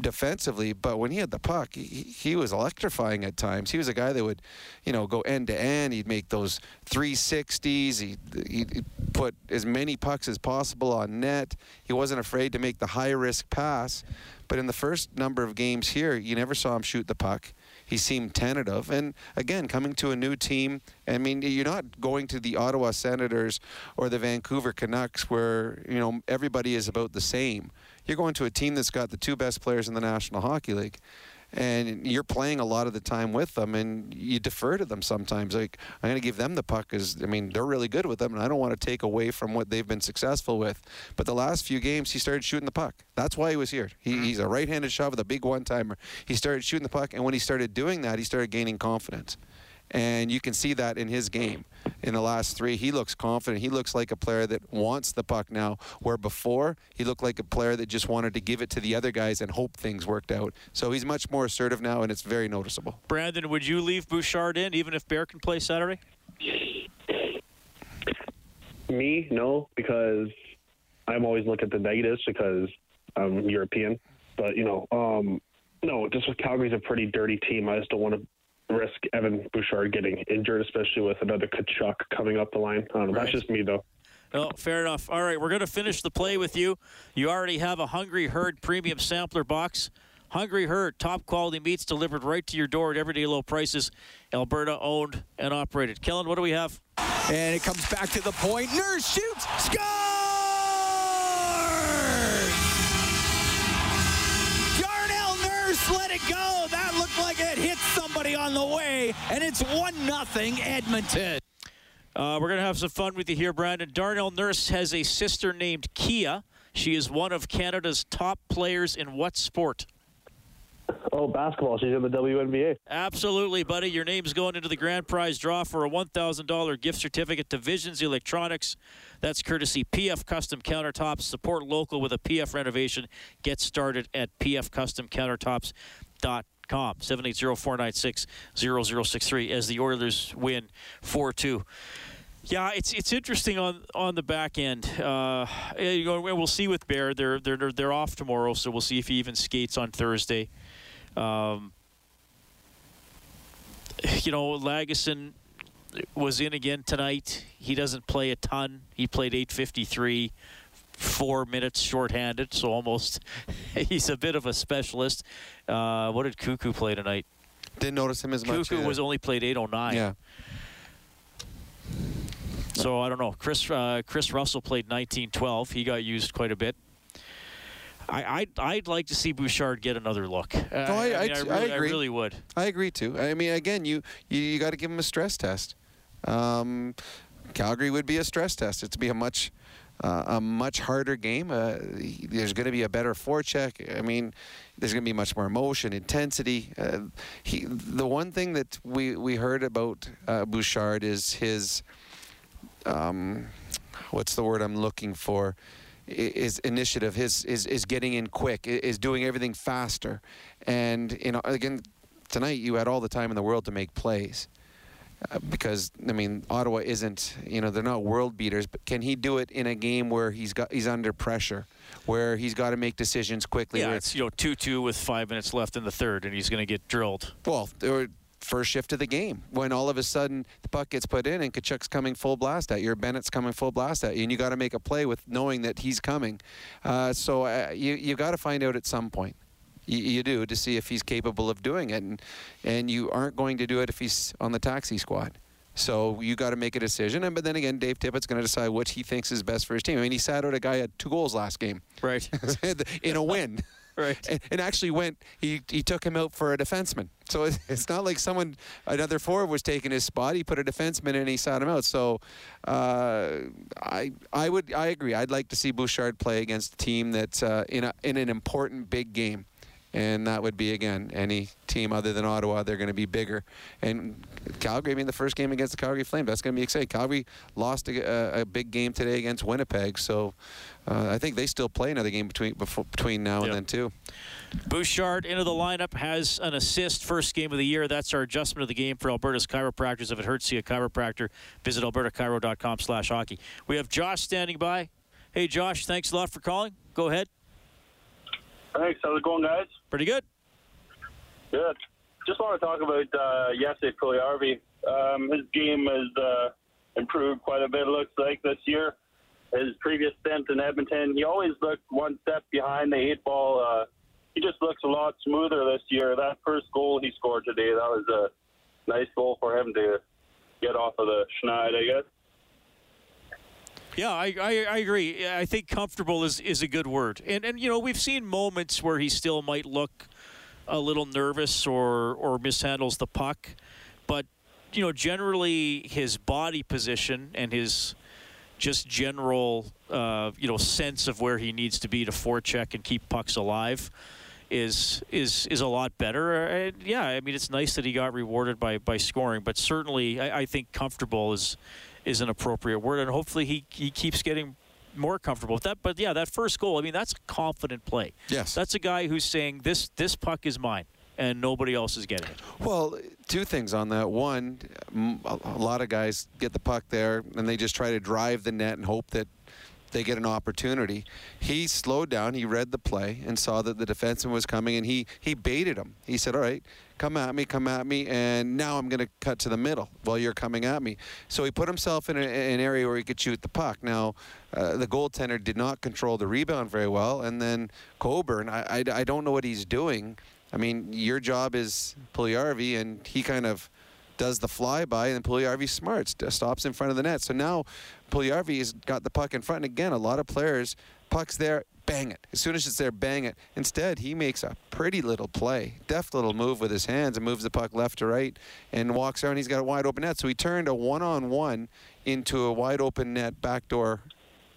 Speaker 4: defensively, but when he had the puck, he, he was electrifying at times. He was a guy that would, you know, go end to end. He'd make those 360s. He'd, he'd put as many pucks as possible on net. He wasn't afraid to make the high risk pass. But in the first number of games here, you never saw him shoot the puck. He seemed tentative. And again, coming to a new team, I mean, you're not going to the Ottawa Senators or the Vancouver Canucks where, you know, everybody is about the same. You're going to a team that's got the two best players in the National Hockey League. And you're playing a lot of the time with them, and you defer to them sometimes. Like I'm going to give them the puck, because I mean they're really good with them, and I don't want to take away from what they've been successful with. But the last few games, he started shooting the puck. That's why he was here. He, mm-hmm. he's a right-handed shot with a big one-timer. He started shooting the puck, and when he started doing that, he started gaining confidence. And you can see that in his game. In the last three, he looks confident. He looks like a player that wants the puck now, where before he looked like a player that just wanted to give it to the other guys and hope things worked out. So he's much more assertive now, and it's very noticeable.
Speaker 3: Brandon, would you leave Bouchard in even if Bear can play Saturday?
Speaker 13: Me, no, because I'm always looking at the negatives because I'm European. But you know, um, no, just with Calgary's a pretty dirty team. I just don't want to risk Evan Bouchard getting injured, especially with another Tkachuk coming up the line.
Speaker 3: Right.
Speaker 13: That's just me, though.
Speaker 3: Oh, fair enough. All right, we're going to finish the play with you. You already have a Hungry Herd premium sampler box. Hungry Herd, top quality meats delivered right to your door at everyday low prices. Alberta owned and operated. Kellen, what do we have?
Speaker 2: And it comes back to the point. Nurse shoots. Scores! On the way. And it's 1 nothing Edmonton.
Speaker 3: Uh, we're going to have some fun with you here, Brandon. Darnell Nurse has a sister named Kia. She is one of Canada's top players in what sport?
Speaker 13: Oh, basketball. She's in the WNBA.
Speaker 3: Absolutely, buddy. Your name's going into the grand prize draw for a $1,000 gift certificate to Visions Electronics. That's courtesy PF Custom Countertops. Support local with a PF renovation. Get started at pfcustomcountertops.com. 780-496-0063 as the Oilers win 4-2. Yeah, it's it's interesting on on the back end. Uh, you know, we'll see with Bear. They're they're they're off tomorrow, so we'll see if he even skates on Thursday. Um, you know, Lagesson was in again tonight. He doesn't play a ton. He played 853, four minutes shorthanded, so almost he's a bit of a specialist. Uh, what did Koekkoek play tonight?
Speaker 4: Didn't notice him as much. Koekkoek
Speaker 3: was only played 809.
Speaker 4: Yeah.
Speaker 3: So I don't know. Chris uh, Chris Russell played 1912. He got used quite a bit. I, I'd, I'd like to see Bouchard get another look. Uh,
Speaker 4: No, I, I,
Speaker 3: mean,
Speaker 4: I
Speaker 3: really,
Speaker 4: agree.
Speaker 3: really would.
Speaker 4: I agree too. I mean, again, you you, you got to give him a stress test. Um, Calgary would be a stress test. It'd be a much uh, a much harder game. Uh, there's going to be a better forecheck. I mean, there's going to be much more emotion, intensity. Uh, he, the one thing that we we heard about uh, Bouchard is his um, what's the word I'm looking for? Is initiative. His is is getting in quick. Is doing everything faster, and you know again tonight you had all the time in the world to make plays. Uh, because I mean Ottawa isn't you know they're not world beaters but can he do it in a game where he's got he's under pressure where he's got to make decisions quickly
Speaker 3: Yeah, it's you know two two with five minutes left in the third, and he's going to get drilled.
Speaker 4: well, or first shift of the game when all of a sudden the puck gets put in and Tkachuk's coming full blast at you, or Bennett's coming full blast at you, and you got to make a play with knowing that he's coming. Uh, so uh, you you got to find out at some point. You, you do to see if he's capable of doing it, and and you aren't going to do it if he's on the taxi squad. So you got to make a decision, and but then again, Dave Tippett's going to decide what he thinks is best for his team. I mean, he sat out a guy at two goals last game,
Speaker 3: right,
Speaker 4: in a win.
Speaker 3: Right.
Speaker 4: And, and actually went, he, he took him out for a defenseman. So it- it's not like someone, another forward was taking his spot. He put a defenseman in and he sat him out. So uh, I I would, I agree. I'd like to see Bouchard play against a team that's uh, in, a, in an important big game. And that would be, again, any team other than Ottawa, they're going to be bigger. And Calgary, I mean, the first game against the Calgary Flames, that's going to be exciting. Calgary lost a, a, a big game today against Winnipeg. So uh, I think they still play another game between before, between now and then, too.
Speaker 3: Bouchard into the lineup has an assist first game of the year. That's our adjustment of the game for Alberta's chiropractors. If it hurts you, a chiropractor, visit albertachiro.com slash hockey. We have Josh standing by. Hey, Josh, thanks a lot for calling. Go ahead.
Speaker 14: Thanks. How's it going, guys?
Speaker 3: Pretty good.
Speaker 14: Good. Just want to talk about uh, Jesse Puljujärvi. Um, his game has uh, improved quite a bit, it looks like, this year. His previous stint in Edmonton, he always looked one step behind the eight ball. Uh, he just looks a lot smoother this year. That first goal he scored today, that was a nice goal for him to get off of the schneid, I guess.
Speaker 3: Yeah, I, I, I agree. I think comfortable is, is a good word. And, and, you know, we've seen moments where he still might look a little nervous or, or mishandles the puck. But, you know, generally his body position and his just general, uh, you know, sense of where he needs to be to forecheck and keep pucks alive is is is a lot better. And yeah, I mean it's nice that he got rewarded by by scoring, but certainly I, I think comfortable is is an appropriate word, and hopefully he he keeps getting more comfortable with that. But yeah, that first goal, I mean that's a confident play.
Speaker 4: Yes,
Speaker 3: that's a guy who's saying this this puck is mine and nobody else is getting it.
Speaker 4: Well, two things on that. One, a lot of guys get the puck there and they just try to drive the net and hope that they get an opportunity. He slowed down. He read the play and saw that the defenseman was coming, and he he baited him. He said, "All right, come at me, come at me, and now I'm going to cut to the middle while you're coming at me." So he put himself in a, an area where he could shoot the puck. Now, uh, the goaltender did not control the rebound very well, and then Coburn, I, I, I don't know what he's doing. I mean, your job is Puljujarvi, and he kind of does the flyby, and Puljujarvi smarts, stops in front of the net. So now Puljujarvi has got the puck in front, and again, a lot of players, puck's there, bang it. As soon as it's there, bang it. Instead, he makes a pretty little play, deft little move with his hands and moves the puck left to right and walks around. He's got a wide open net. So he turned a one-on-one into a wide open net backdoor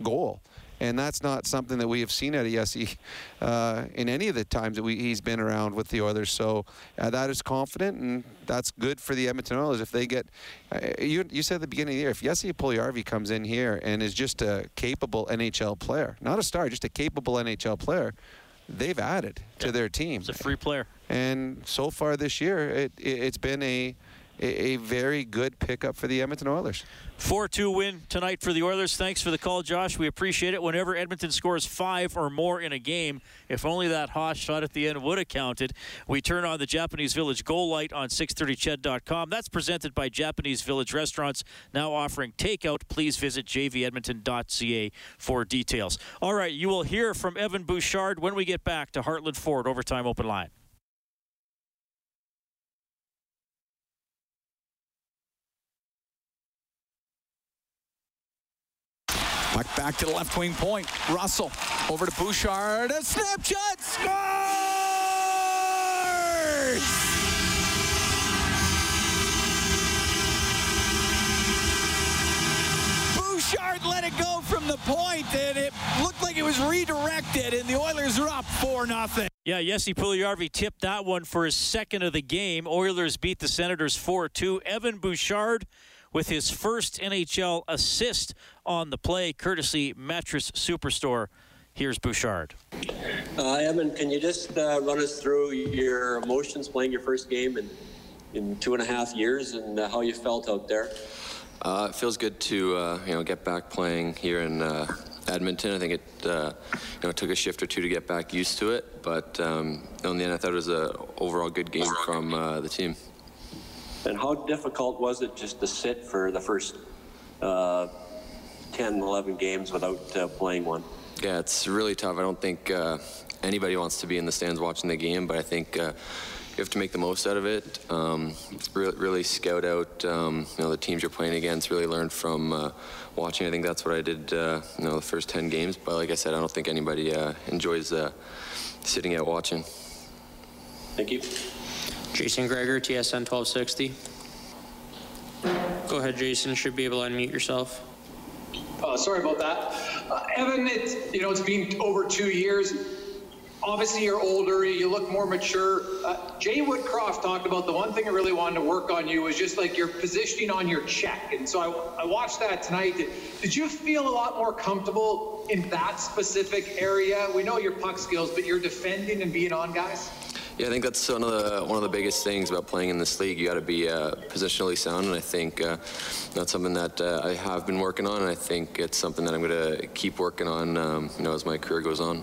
Speaker 4: goal and that's not something that we have seen at ESE uh, in any of the times that we, he's been around with the Oilers. So uh, that is confident, and that's good for the Edmonton Oilers if they get. Uh, you you said at the beginning of the year if Jesse Puljujarvi comes in here and is just a capable NHL player, not a star, just a capable NHL player. They've added to their team.
Speaker 3: It's a free player.
Speaker 4: And so far this year, it, it, it's been a a, a very good pickup for the Edmonton Oilers.
Speaker 3: 4 2 win tonight for the Oilers. Thanks for the call, Josh. We appreciate it. Whenever Edmonton scores five or more in a game, if only that Haas shot at the end would have counted, we turn on the Japanese Village goal light on 630ched.com. That's presented by Japanese Village Restaurants, now offering takeout. Please visit jvedmonton.ca for details. All right, you will hear from Evan Bouchard when we get back to Heartland Ford Overtime Open Line.
Speaker 2: Puck back to the left wing point. Russell over to Bouchard. A snapshot scores! Bouchard let it go from the point, and it looked like it was redirected, and the Oilers are up 4 0.
Speaker 3: Yeah, Jesse Puljujarvi tipped that one for his second of the game. Oilers beat the Senators 4 2. Evan Bouchard with his first NHL assist on the play, courtesy Mattress Superstore. Here's Bouchard.
Speaker 8: Uh, Evan, can you just uh, run us through your emotions playing your first game in, in two and a half years and uh, how you felt out there?
Speaker 15: Uh, it feels good to uh, you know get back playing here in uh, Edmonton. I think it you know it took a shift or two to get back used to it, but um, in the end, I thought it was an overall good game from the team.
Speaker 8: And how difficult was it just to sit for the first uh, 10, 11 games without uh, playing one?
Speaker 15: Yeah, it's really tough. I don't think uh, anybody wants to be in the stands watching the game, but I think uh, you have to make the most out of it. Um, really, really, scout out um, you know the teams you're playing against. Really learn from uh, watching. I think that's what I did. Uh, you know the first 10 games. But like I said, I don't think anybody enjoys sitting out watching.
Speaker 8: Thank you.
Speaker 7: Jason Gregor, TSN 1260. Go ahead, Jason. Should be able to unmute yourself.
Speaker 12: Uh, sorry about that. Uh, Evan, it's, you know, it's been over two years. Obviously, you're older, you look more mature. Uh, Jay Woodcroft talked about the one thing I really wanted to work on you was just like your positioning on your check. And so I, I watched that tonight. Did, did you feel a lot more comfortable in that specific area? We know your puck skills, but you're defending and being on guys?
Speaker 15: Yeah, I think that's one of the one of the biggest things about playing in this league. You got to be uh, positionally sound, and I think uh, that's something that uh, I have been working on, and I think it's something that I'm going to keep working on, um, you know, as my career goes on.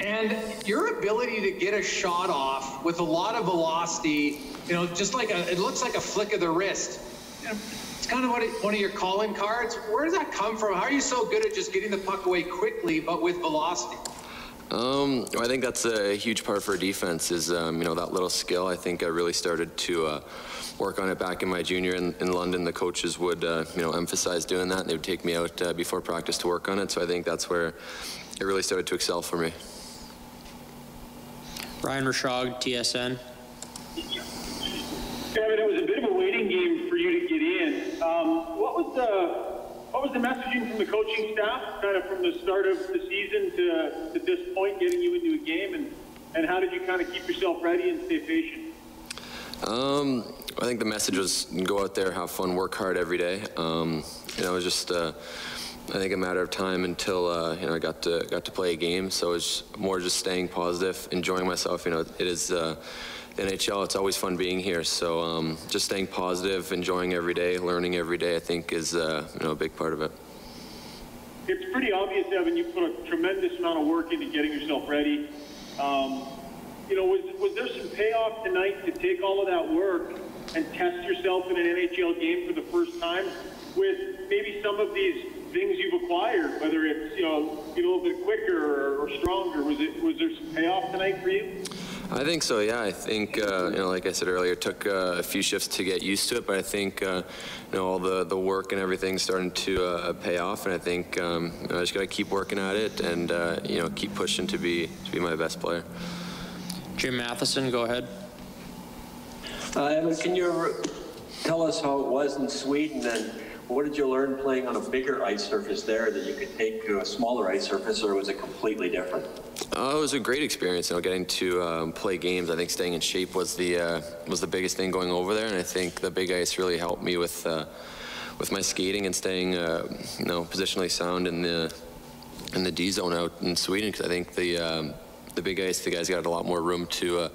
Speaker 12: And your ability to get a shot off with a lot of velocity, you know, just like a, it looks like a flick of the wrist. It's kind of one of your calling cards. Where does that come from? How are you so good at just getting the puck away quickly, but with velocity?
Speaker 15: Um, I think that's a huge part for defense is, um, you know, that little skill. I think I really started to uh, work on it back in my junior in, in London. The coaches would, uh, you know, emphasize doing that. They would take me out uh, before practice to work on it. So I think that's where it really started to excel for me.
Speaker 7: Ryan Rishaug, TSN.
Speaker 9: Kevin, it was a bit of a waiting game for you to get in. Um, what was the what was the messaging from the coaching staff, kind of from the start of the season to, to this point, getting you into a game, and, and how did you kind of keep yourself ready and stay patient?
Speaker 15: Um, I think the message was go out there, have fun, work hard every day. Um, you know, it was just uh, I think a matter of time until uh, you know I got to got to play a game. So it's more just staying positive, enjoying myself. You know, it is. Uh, NHL, it's always fun being here. So um, just staying positive, enjoying every day, learning every day, I think is uh, you know a big part of it.
Speaker 9: It's pretty obvious, Evan. You put a tremendous amount of work into getting yourself ready. Um, you know, was was there some payoff tonight to take all of that work and test yourself in an NHL game for the first time with maybe some of these things you've acquired, whether it's you know get a little bit quicker or, or stronger? Was it was there some payoff tonight for you?
Speaker 15: I think so. Yeah, I think uh, you know, like I said earlier, it took uh, a few shifts to get used to it, but I think uh, you know all the the work and everything starting to uh, pay off, and I think um, you know, I just got to keep working at it and uh, you know keep pushing to be to be my best player.
Speaker 7: Jim Matheson, go ahead.
Speaker 8: Uh, Evan, can you tell us how it was in Sweden and what did you learn playing on a bigger ice surface there that you could take to a smaller ice surface, or was it completely different?
Speaker 15: Uh, it was a great experience, you know, getting to um, play games. I think staying in shape was the uh, was the biggest thing going over there, and I think the big ice really helped me with uh, with my skating and staying, uh, you know, positionally sound in the in the D zone out in Sweden. Because I think the um, the big ice, the guys got a lot more room to uh,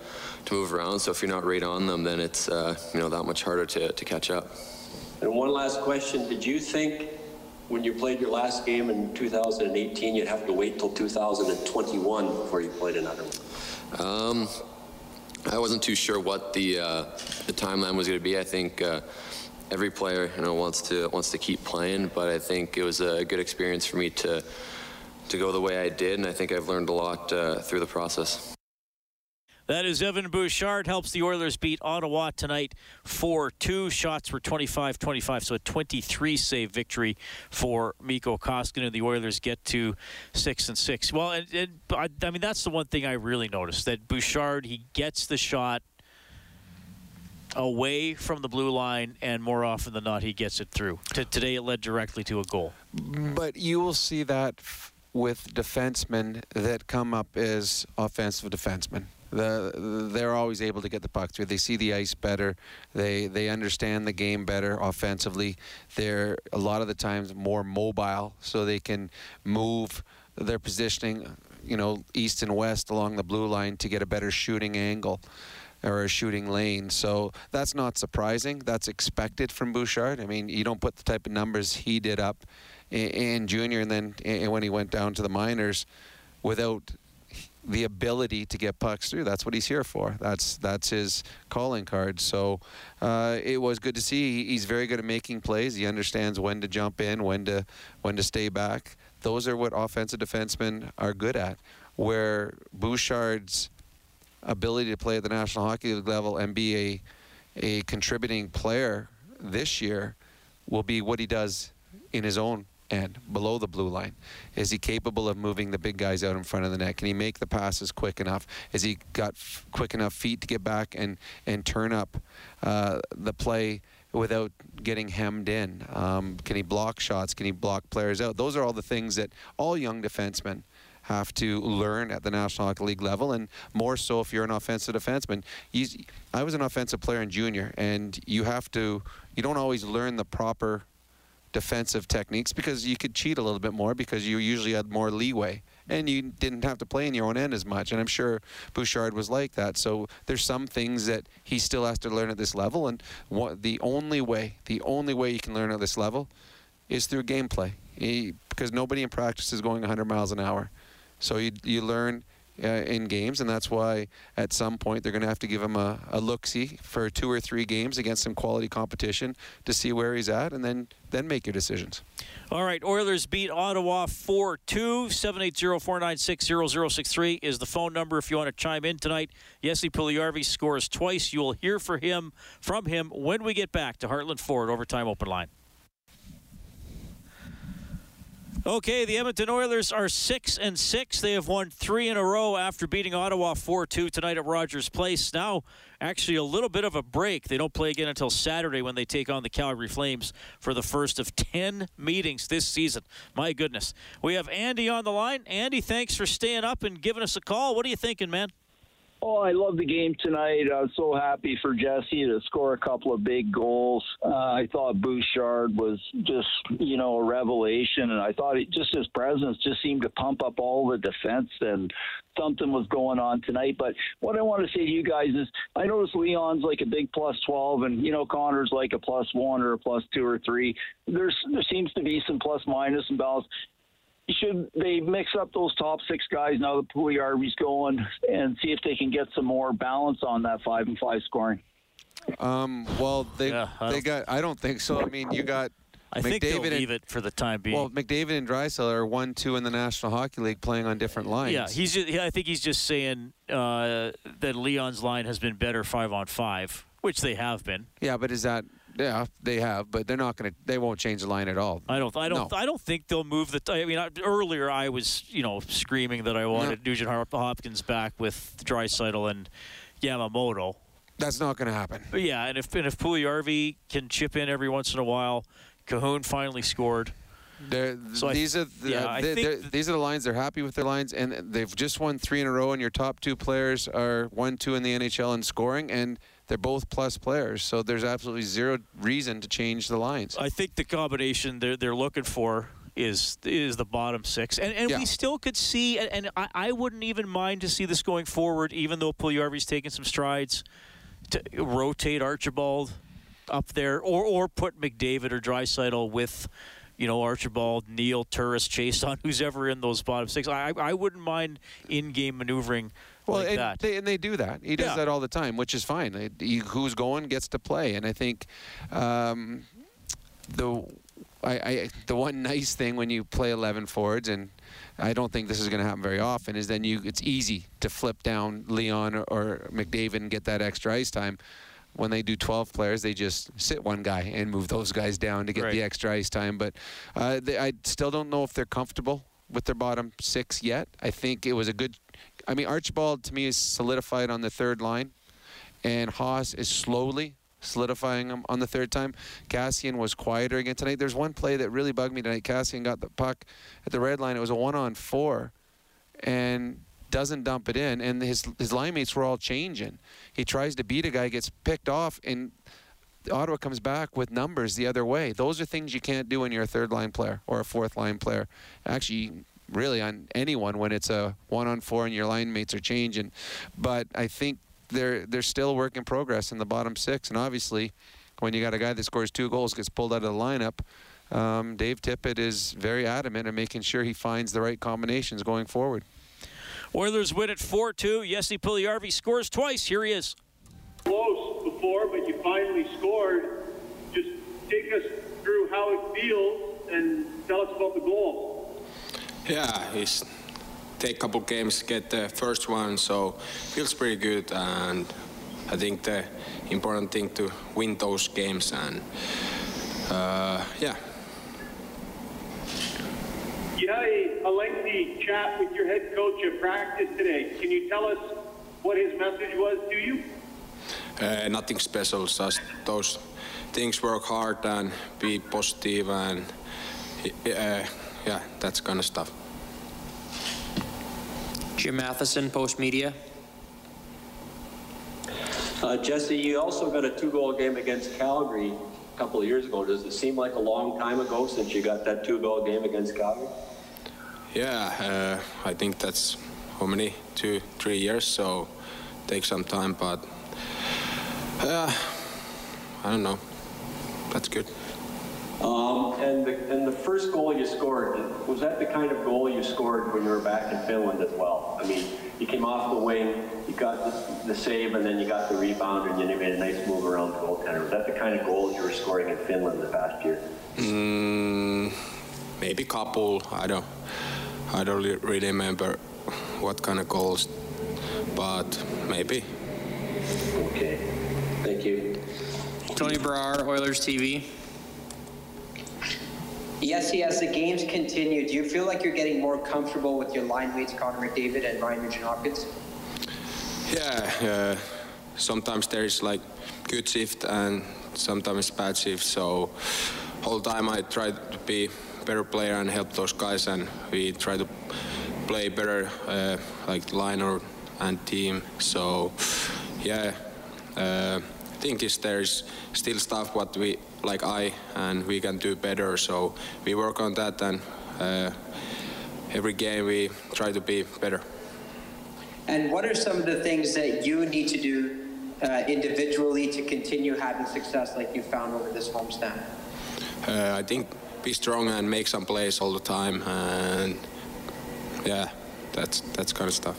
Speaker 15: to move around. So if you're not right on them, then it's uh, you know that much harder to to catch up.
Speaker 8: And one last question: Did you think when you played your last game in 2018, you'd have to wait till 2021 before you played another one?
Speaker 15: Um, I wasn't too sure what the uh, the timeline was going to be. I think uh, every player, you know, wants to wants to keep playing, but I think it was a good experience for me to to go the way I did, and I think I've learned a lot uh, through the process.
Speaker 3: That is Evan Bouchard. Helps the Oilers beat Ottawa tonight 4 2. Shots were 25 25, so a 23 save victory for Mikko Koskinen. And the Oilers get to 6 and 6. Well, and, and, I, I mean, that's the one thing I really noticed that Bouchard, he gets the shot away from the blue line, and more often than not, he gets it through. T- today, it led directly to a goal.
Speaker 4: But you will see that f- with defensemen that come up as offensive defensemen. The, they're always able to get the puck through. They see the ice better. They they understand the game better offensively. They're a lot of the times more mobile, so they can move their positioning, you know, east and west along the blue line to get a better shooting angle or a shooting lane. So that's not surprising. That's expected from Bouchard. I mean, you don't put the type of numbers he did up in, in junior and then in, when he went down to the minors without the ability to get pucks through. That's what he's here for. That's that's his calling card. So uh, it was good to see. He's very good at making plays. He understands when to jump in, when to when to stay back. Those are what offensive defensemen are good at. Where Bouchard's ability to play at the National Hockey League level and be a a contributing player this year will be what he does in his own end below the blue line? Is he capable of moving the big guys out in front of the net? Can he make the passes quick enough? Is he got quick enough feet to get back and and turn up uh, the play? Without getting hemmed in, um, can he block shots? Can he block players out? Those are all the things that all young defensemen have to learn at the National Hockey League level, and more so if you're an offensive defenseman. I was an offensive player in junior, and you have to. You don't always learn the proper defensive techniques because you could cheat a little bit more because you usually had more leeway and you didn't have to play in your own end as much. And I'm sure Bouchard was like that. So there's some things that he still has to learn at this level. And what, the only way, the only way you can learn at this level is through gameplay he, because nobody in practice is going 100 miles an hour. So you, you learn uh, in games, and that's why at some point they're going to have to give him a, a look see for two or three games against some quality competition to see where he's at, and then then make your decisions.
Speaker 3: All right, Oilers beat Ottawa 4 2. 780 496 0063 is the phone number if you want to chime in tonight. Jesse Puljujarvi scores twice. You will hear for him from him when we get back to Heartland Ford Overtime Open Line. Okay, the Edmonton Oilers are six and six. They have won three in a row after beating Ottawa four-two tonight at Rogers Place. Now, actually, a little bit of a break. They don't play again until Saturday when they take on the Calgary Flames for the first of ten meetings this season. My goodness, we have Andy on the line. Andy, thanks for staying up and giving us a call. What are you thinking, man?
Speaker 16: Oh, I love the game tonight. I was so happy for Jesse to score a couple of big goals. Uh, I thought Bouchard was just, you know, a revelation, and I thought he, just his presence just seemed to pump up all the defense, and something was going on tonight. But what I want to say to you guys is, I noticed Leon's like a big plus twelve, and you know Connor's like a plus one or a plus two or three. There's there seems to be some plus minus and balance should they mix up those top six guys now that Puljujarvi's going and see if they can get some more balance on that five and five scoring?
Speaker 4: Um, well, they
Speaker 3: Yeah,
Speaker 4: they got. I don't think so. I mean, you got.
Speaker 3: I think they'll
Speaker 4: and-
Speaker 3: leave it for the time being.
Speaker 4: Well, McDavid and Draisaitl are one, two in the National Hockey League, playing on different lines.
Speaker 3: Yeah, he's. Just, yeah, I think he's just saying uh, that Leon's line has been better five on five, which they have been.
Speaker 4: Yeah, but is that? Yeah, they have, but they're not going to. They won't change the line at all.
Speaker 3: I don't. I don't.
Speaker 4: No.
Speaker 3: I don't think they'll move the. I mean, I, earlier I was, you know, screaming that I wanted Nugent Hop- Hopkins back with Draisaitl and Yamamoto.
Speaker 4: That's not going to happen.
Speaker 3: But yeah, and if and if Puljujarvi can chip in every once in a while, Kahun finally scored.
Speaker 4: They're,
Speaker 3: So I-
Speaker 4: these are the,
Speaker 3: yeah, I
Speaker 4: they- they're- these are the lines. They're happy with their lines, and they've just won three in a row. And your top two players are one, two in the NHL in scoring, and they're both plus players. So there's absolutely zero reason to change the lines.
Speaker 3: I think the combination they're they're looking for is is the bottom six, and and we still could see, and, and I, I wouldn't even mind to see this going forward, even though Puljujarvi's taking some strides to rotate Archibald up there, or or put McDavid or Draisaitl with. You know, Archibald, Neal, Turris, Chase on who's ever in those bottom six. I I wouldn't mind in-game maneuvering
Speaker 4: Well,
Speaker 3: like
Speaker 4: and they and they do that. He does
Speaker 3: Yeah.
Speaker 4: that all the time, which is fine. He- who's going gets to play, and I think um, the I, I the one nice thing when you play 11 forwards, and I don't think this is going to happen very often, is then you it's easy to flip down Leon or, or McDavid and get that extra ice time. When they do 12 players, they just sit one guy and move those guys down to get the extra ice time. But uh, they, I still don't know if they're comfortable with their bottom six yet. I think it was a good. I mean, Archibald to me is solidified on the third line, and Haas is slowly solidifying him on the third time. Kassian was quieter again tonight. There's one play that really bugged me tonight. Kassian got the puck at the red line. It was a one-on-four, and doesn't dump it in, and his his line mates were all changing. He tries to beat a guy, gets picked off, and Ottawa comes back with numbers the other way. Those are things you can't do when you're a third line player or a fourth line player. Actually, really on anyone when it's a one on four and your line mates are changing. But I think they're they're still a work in progress in the bottom six, and obviously, when you got a guy that scores two goals gets pulled out of the lineup. Um, Dave Tippett is very adamant in making sure he finds the right combinations going forward.
Speaker 3: Oilers win at 4 2. Jesse Puljujarvi scores twice. Here he is.
Speaker 9: Close before, but you finally scored. Just take us through how it feels and tell us about the goal.
Speaker 17: Yeah, it's take a couple games, get the first one, so feels pretty good. And I think the important thing to win those games. And uh, yeah,
Speaker 9: You had a, a lengthy chat with your head coach at practice today. Can you tell us what his message was to you?
Speaker 17: uh, nothing special. Just those things work hard and be positive and uh, yeah, that's kind of stuff.
Speaker 7: Jim Matheson, Post Media.
Speaker 8: Uh, Jesse, you also got a two-goal game against Calgary a couple of years ago. Does it seem like a long time ago since you got that two-goal game against Calgary?
Speaker 17: Yeah, uh, I think that's how many? Two, three years. So take some time, but uh, I don't know. That's good.
Speaker 8: Um, and the and the first goal you scored was that the kind of goal you scored when you were back in Finland as well? I mean, you came off the wing, you got the, the save, and then you got the rebound, and then you made a nice move around the goaltender. Was that the kind of goals you were scoring in Finland the past year?
Speaker 17: Mm, maybe couple. I don't. I don't really remember what kind of goals, but maybe.
Speaker 8: Okay. Thank you.
Speaker 7: Tony Brar, Oilers TV.
Speaker 10: Yes, as the games continue, do you feel like you're getting more comfortable with your line mates, Connor McDavid and Ryan Nugent Hopkins?
Speaker 17: Yeah, uh, sometimes there is like good shift and sometimes bad shift. So whole time I try to be better player and help those guys, and we try to play better uh, like liner and team. So yeah, uh, I think is there's still stuff what we like I and we can do better. So we work on that and uh, every game we try to be better.
Speaker 10: And what are some of the things that you need to do uh, individually to continue having success like you found over this homestand?
Speaker 17: Uh, I think be strong and make some plays all the time, and yeah, that's that's kind of stuff.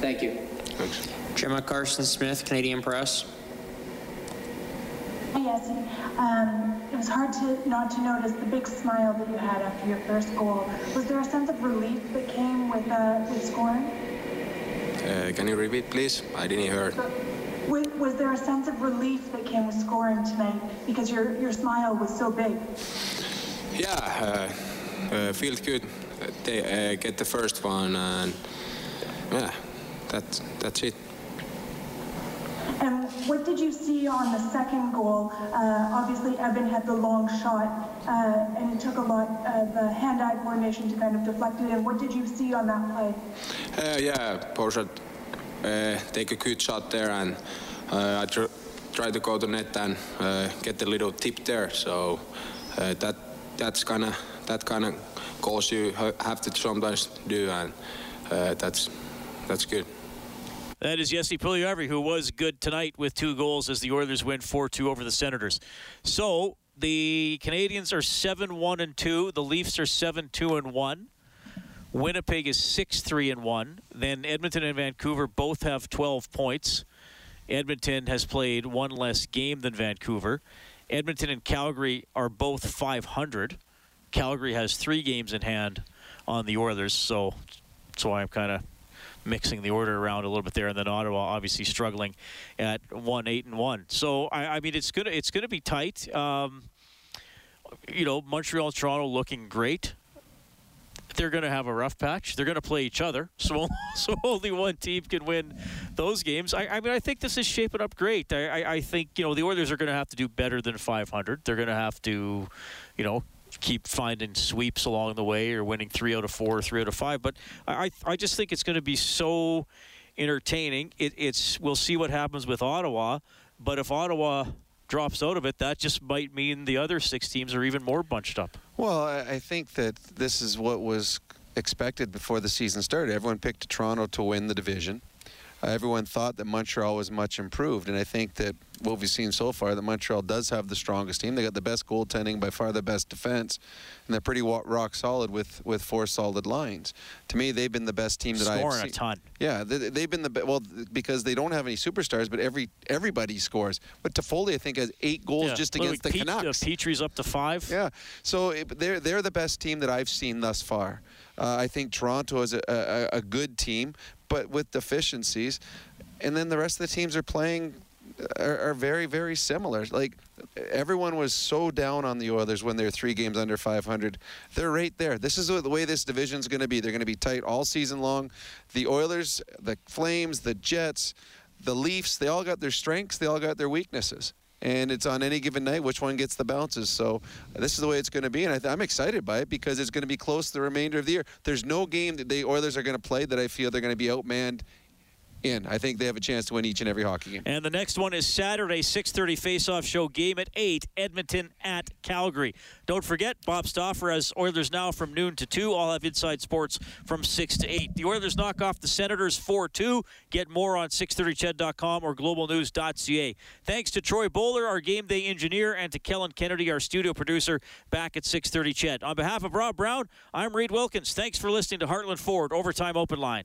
Speaker 10: Thank you.
Speaker 17: Thanks.
Speaker 7: Gemma Karstens-Smith, Canadian Press.
Speaker 18: Hi, Jesse. Um, it was hard to not to notice the big smile that you had after your first goal. Was there a sense of relief that came with uh, with scoring?
Speaker 17: Uh, can you repeat, please? I didn't hear.
Speaker 18: Was, was there a sense of relief that came with scoring tonight because your your smile was so big?
Speaker 17: Yeah, uh, uh, feels good. They uh, get the first one, and yeah, that's that's it.
Speaker 18: And what did you see on the second goal? Uh, obviously, Evan had the long shot, uh, and it took a lot of uh, hand-eye coordination to kind of deflect it. And what did you see on that play?
Speaker 17: Uh, yeah, Porsche uh, take a good shot there, and uh, I tr try to go to net and get a little tip there. So that that's kind of that kind of goals you have to sometimes do, and that's that's good.
Speaker 3: That is Jesse Puljujarvi, who was good tonight with two goals as the Oilers win 4-2 over the Senators. So the Canadiens are 7-1 and 2. The Leafs are 7-2 and 1. Winnipeg is 6-3 and 1. Then Edmonton and Vancouver both have 12 points. Edmonton has played one less game than Vancouver. Edmonton and Calgary are both 500. Calgary has three games in hand on the Oilers, so that's why I'm kind of mixing the order around a little bit there, and then Ottawa obviously struggling at one eight and one. So I, I mean, it's gonna it's gonna be tight. Um, you know, Montreal Toronto looking great. They're going to have a rough patch. They're going to play each other, so so only one team can win those games. I, I mean, I think this is shaping up great. I, I, I think you know the Oilers are going to have to do better than 500. They're going to have to, you know, keep finding sweeps along the way or winning three out of four, or three out of five. But I, I just think it's going to be so entertaining. It, it's we'll see what happens with Ottawa, but if Ottawa drops out of it, that just might mean the other six teams are even more bunched up.
Speaker 4: Well, I think that this is what was expected before the season started. Everyone picked Toronto to win the division. Uh, everyone thought that Montreal was much improved, and I think that what we've seen so far, that Montreal does have the strongest team. They got the best goaltending, by far the best defense, and they're pretty rock solid with with four solid lines. To me, they've been the best team that I've seen.
Speaker 3: Scoring a ton.
Speaker 4: Yeah, they, they've been the be- well because they don't have any superstars, but every everybody scores. But Toffoli, I think, has eight goals
Speaker 3: Yeah,
Speaker 4: just against the
Speaker 3: Pete-
Speaker 4: Canucks.
Speaker 3: Uh, Petry's up to five.
Speaker 4: Yeah, so it, they're they're the best team that I've seen thus far. Uh, I think Toronto is a, a, a good team, but with deficiencies, and then the rest of the teams are playing are, are very very similar. Like everyone was so down on the Oilers when they're three games under 500. They're right there. This is the way this division's going to be. They're going to be tight all season long. The Oilers, the Flames, the Jets, the Leafs, they all got their strengths. They all got their weaknesses and it's on any given night which one gets the bounces. So this is the way it's going to be, and I I'm excited by it because it's going to be close the remainder of the year. There's no game that the Oilers are going to play that I feel they're going to be outmanned in. I think they have a chance to win each and every hockey game.
Speaker 3: And the next one is Saturday, 6:30 face-off show game at 8, Edmonton at Calgary. Don't forget, Bob Stauffer has Oilers now from noon to 2. I'll have Inside Sports from 6 to 8. The Oilers knock off the Senators 4-2. Get more on 630ched.com or globalnews.ca. Thanks to Troy Bowler, our game day engineer, and to Kellen Kennedy, our studio producer, back at 630 Ched. On behalf of Rob Brown, I'm Reid Wilkins. Thanks for listening to Heartland Ford Overtime Open Line.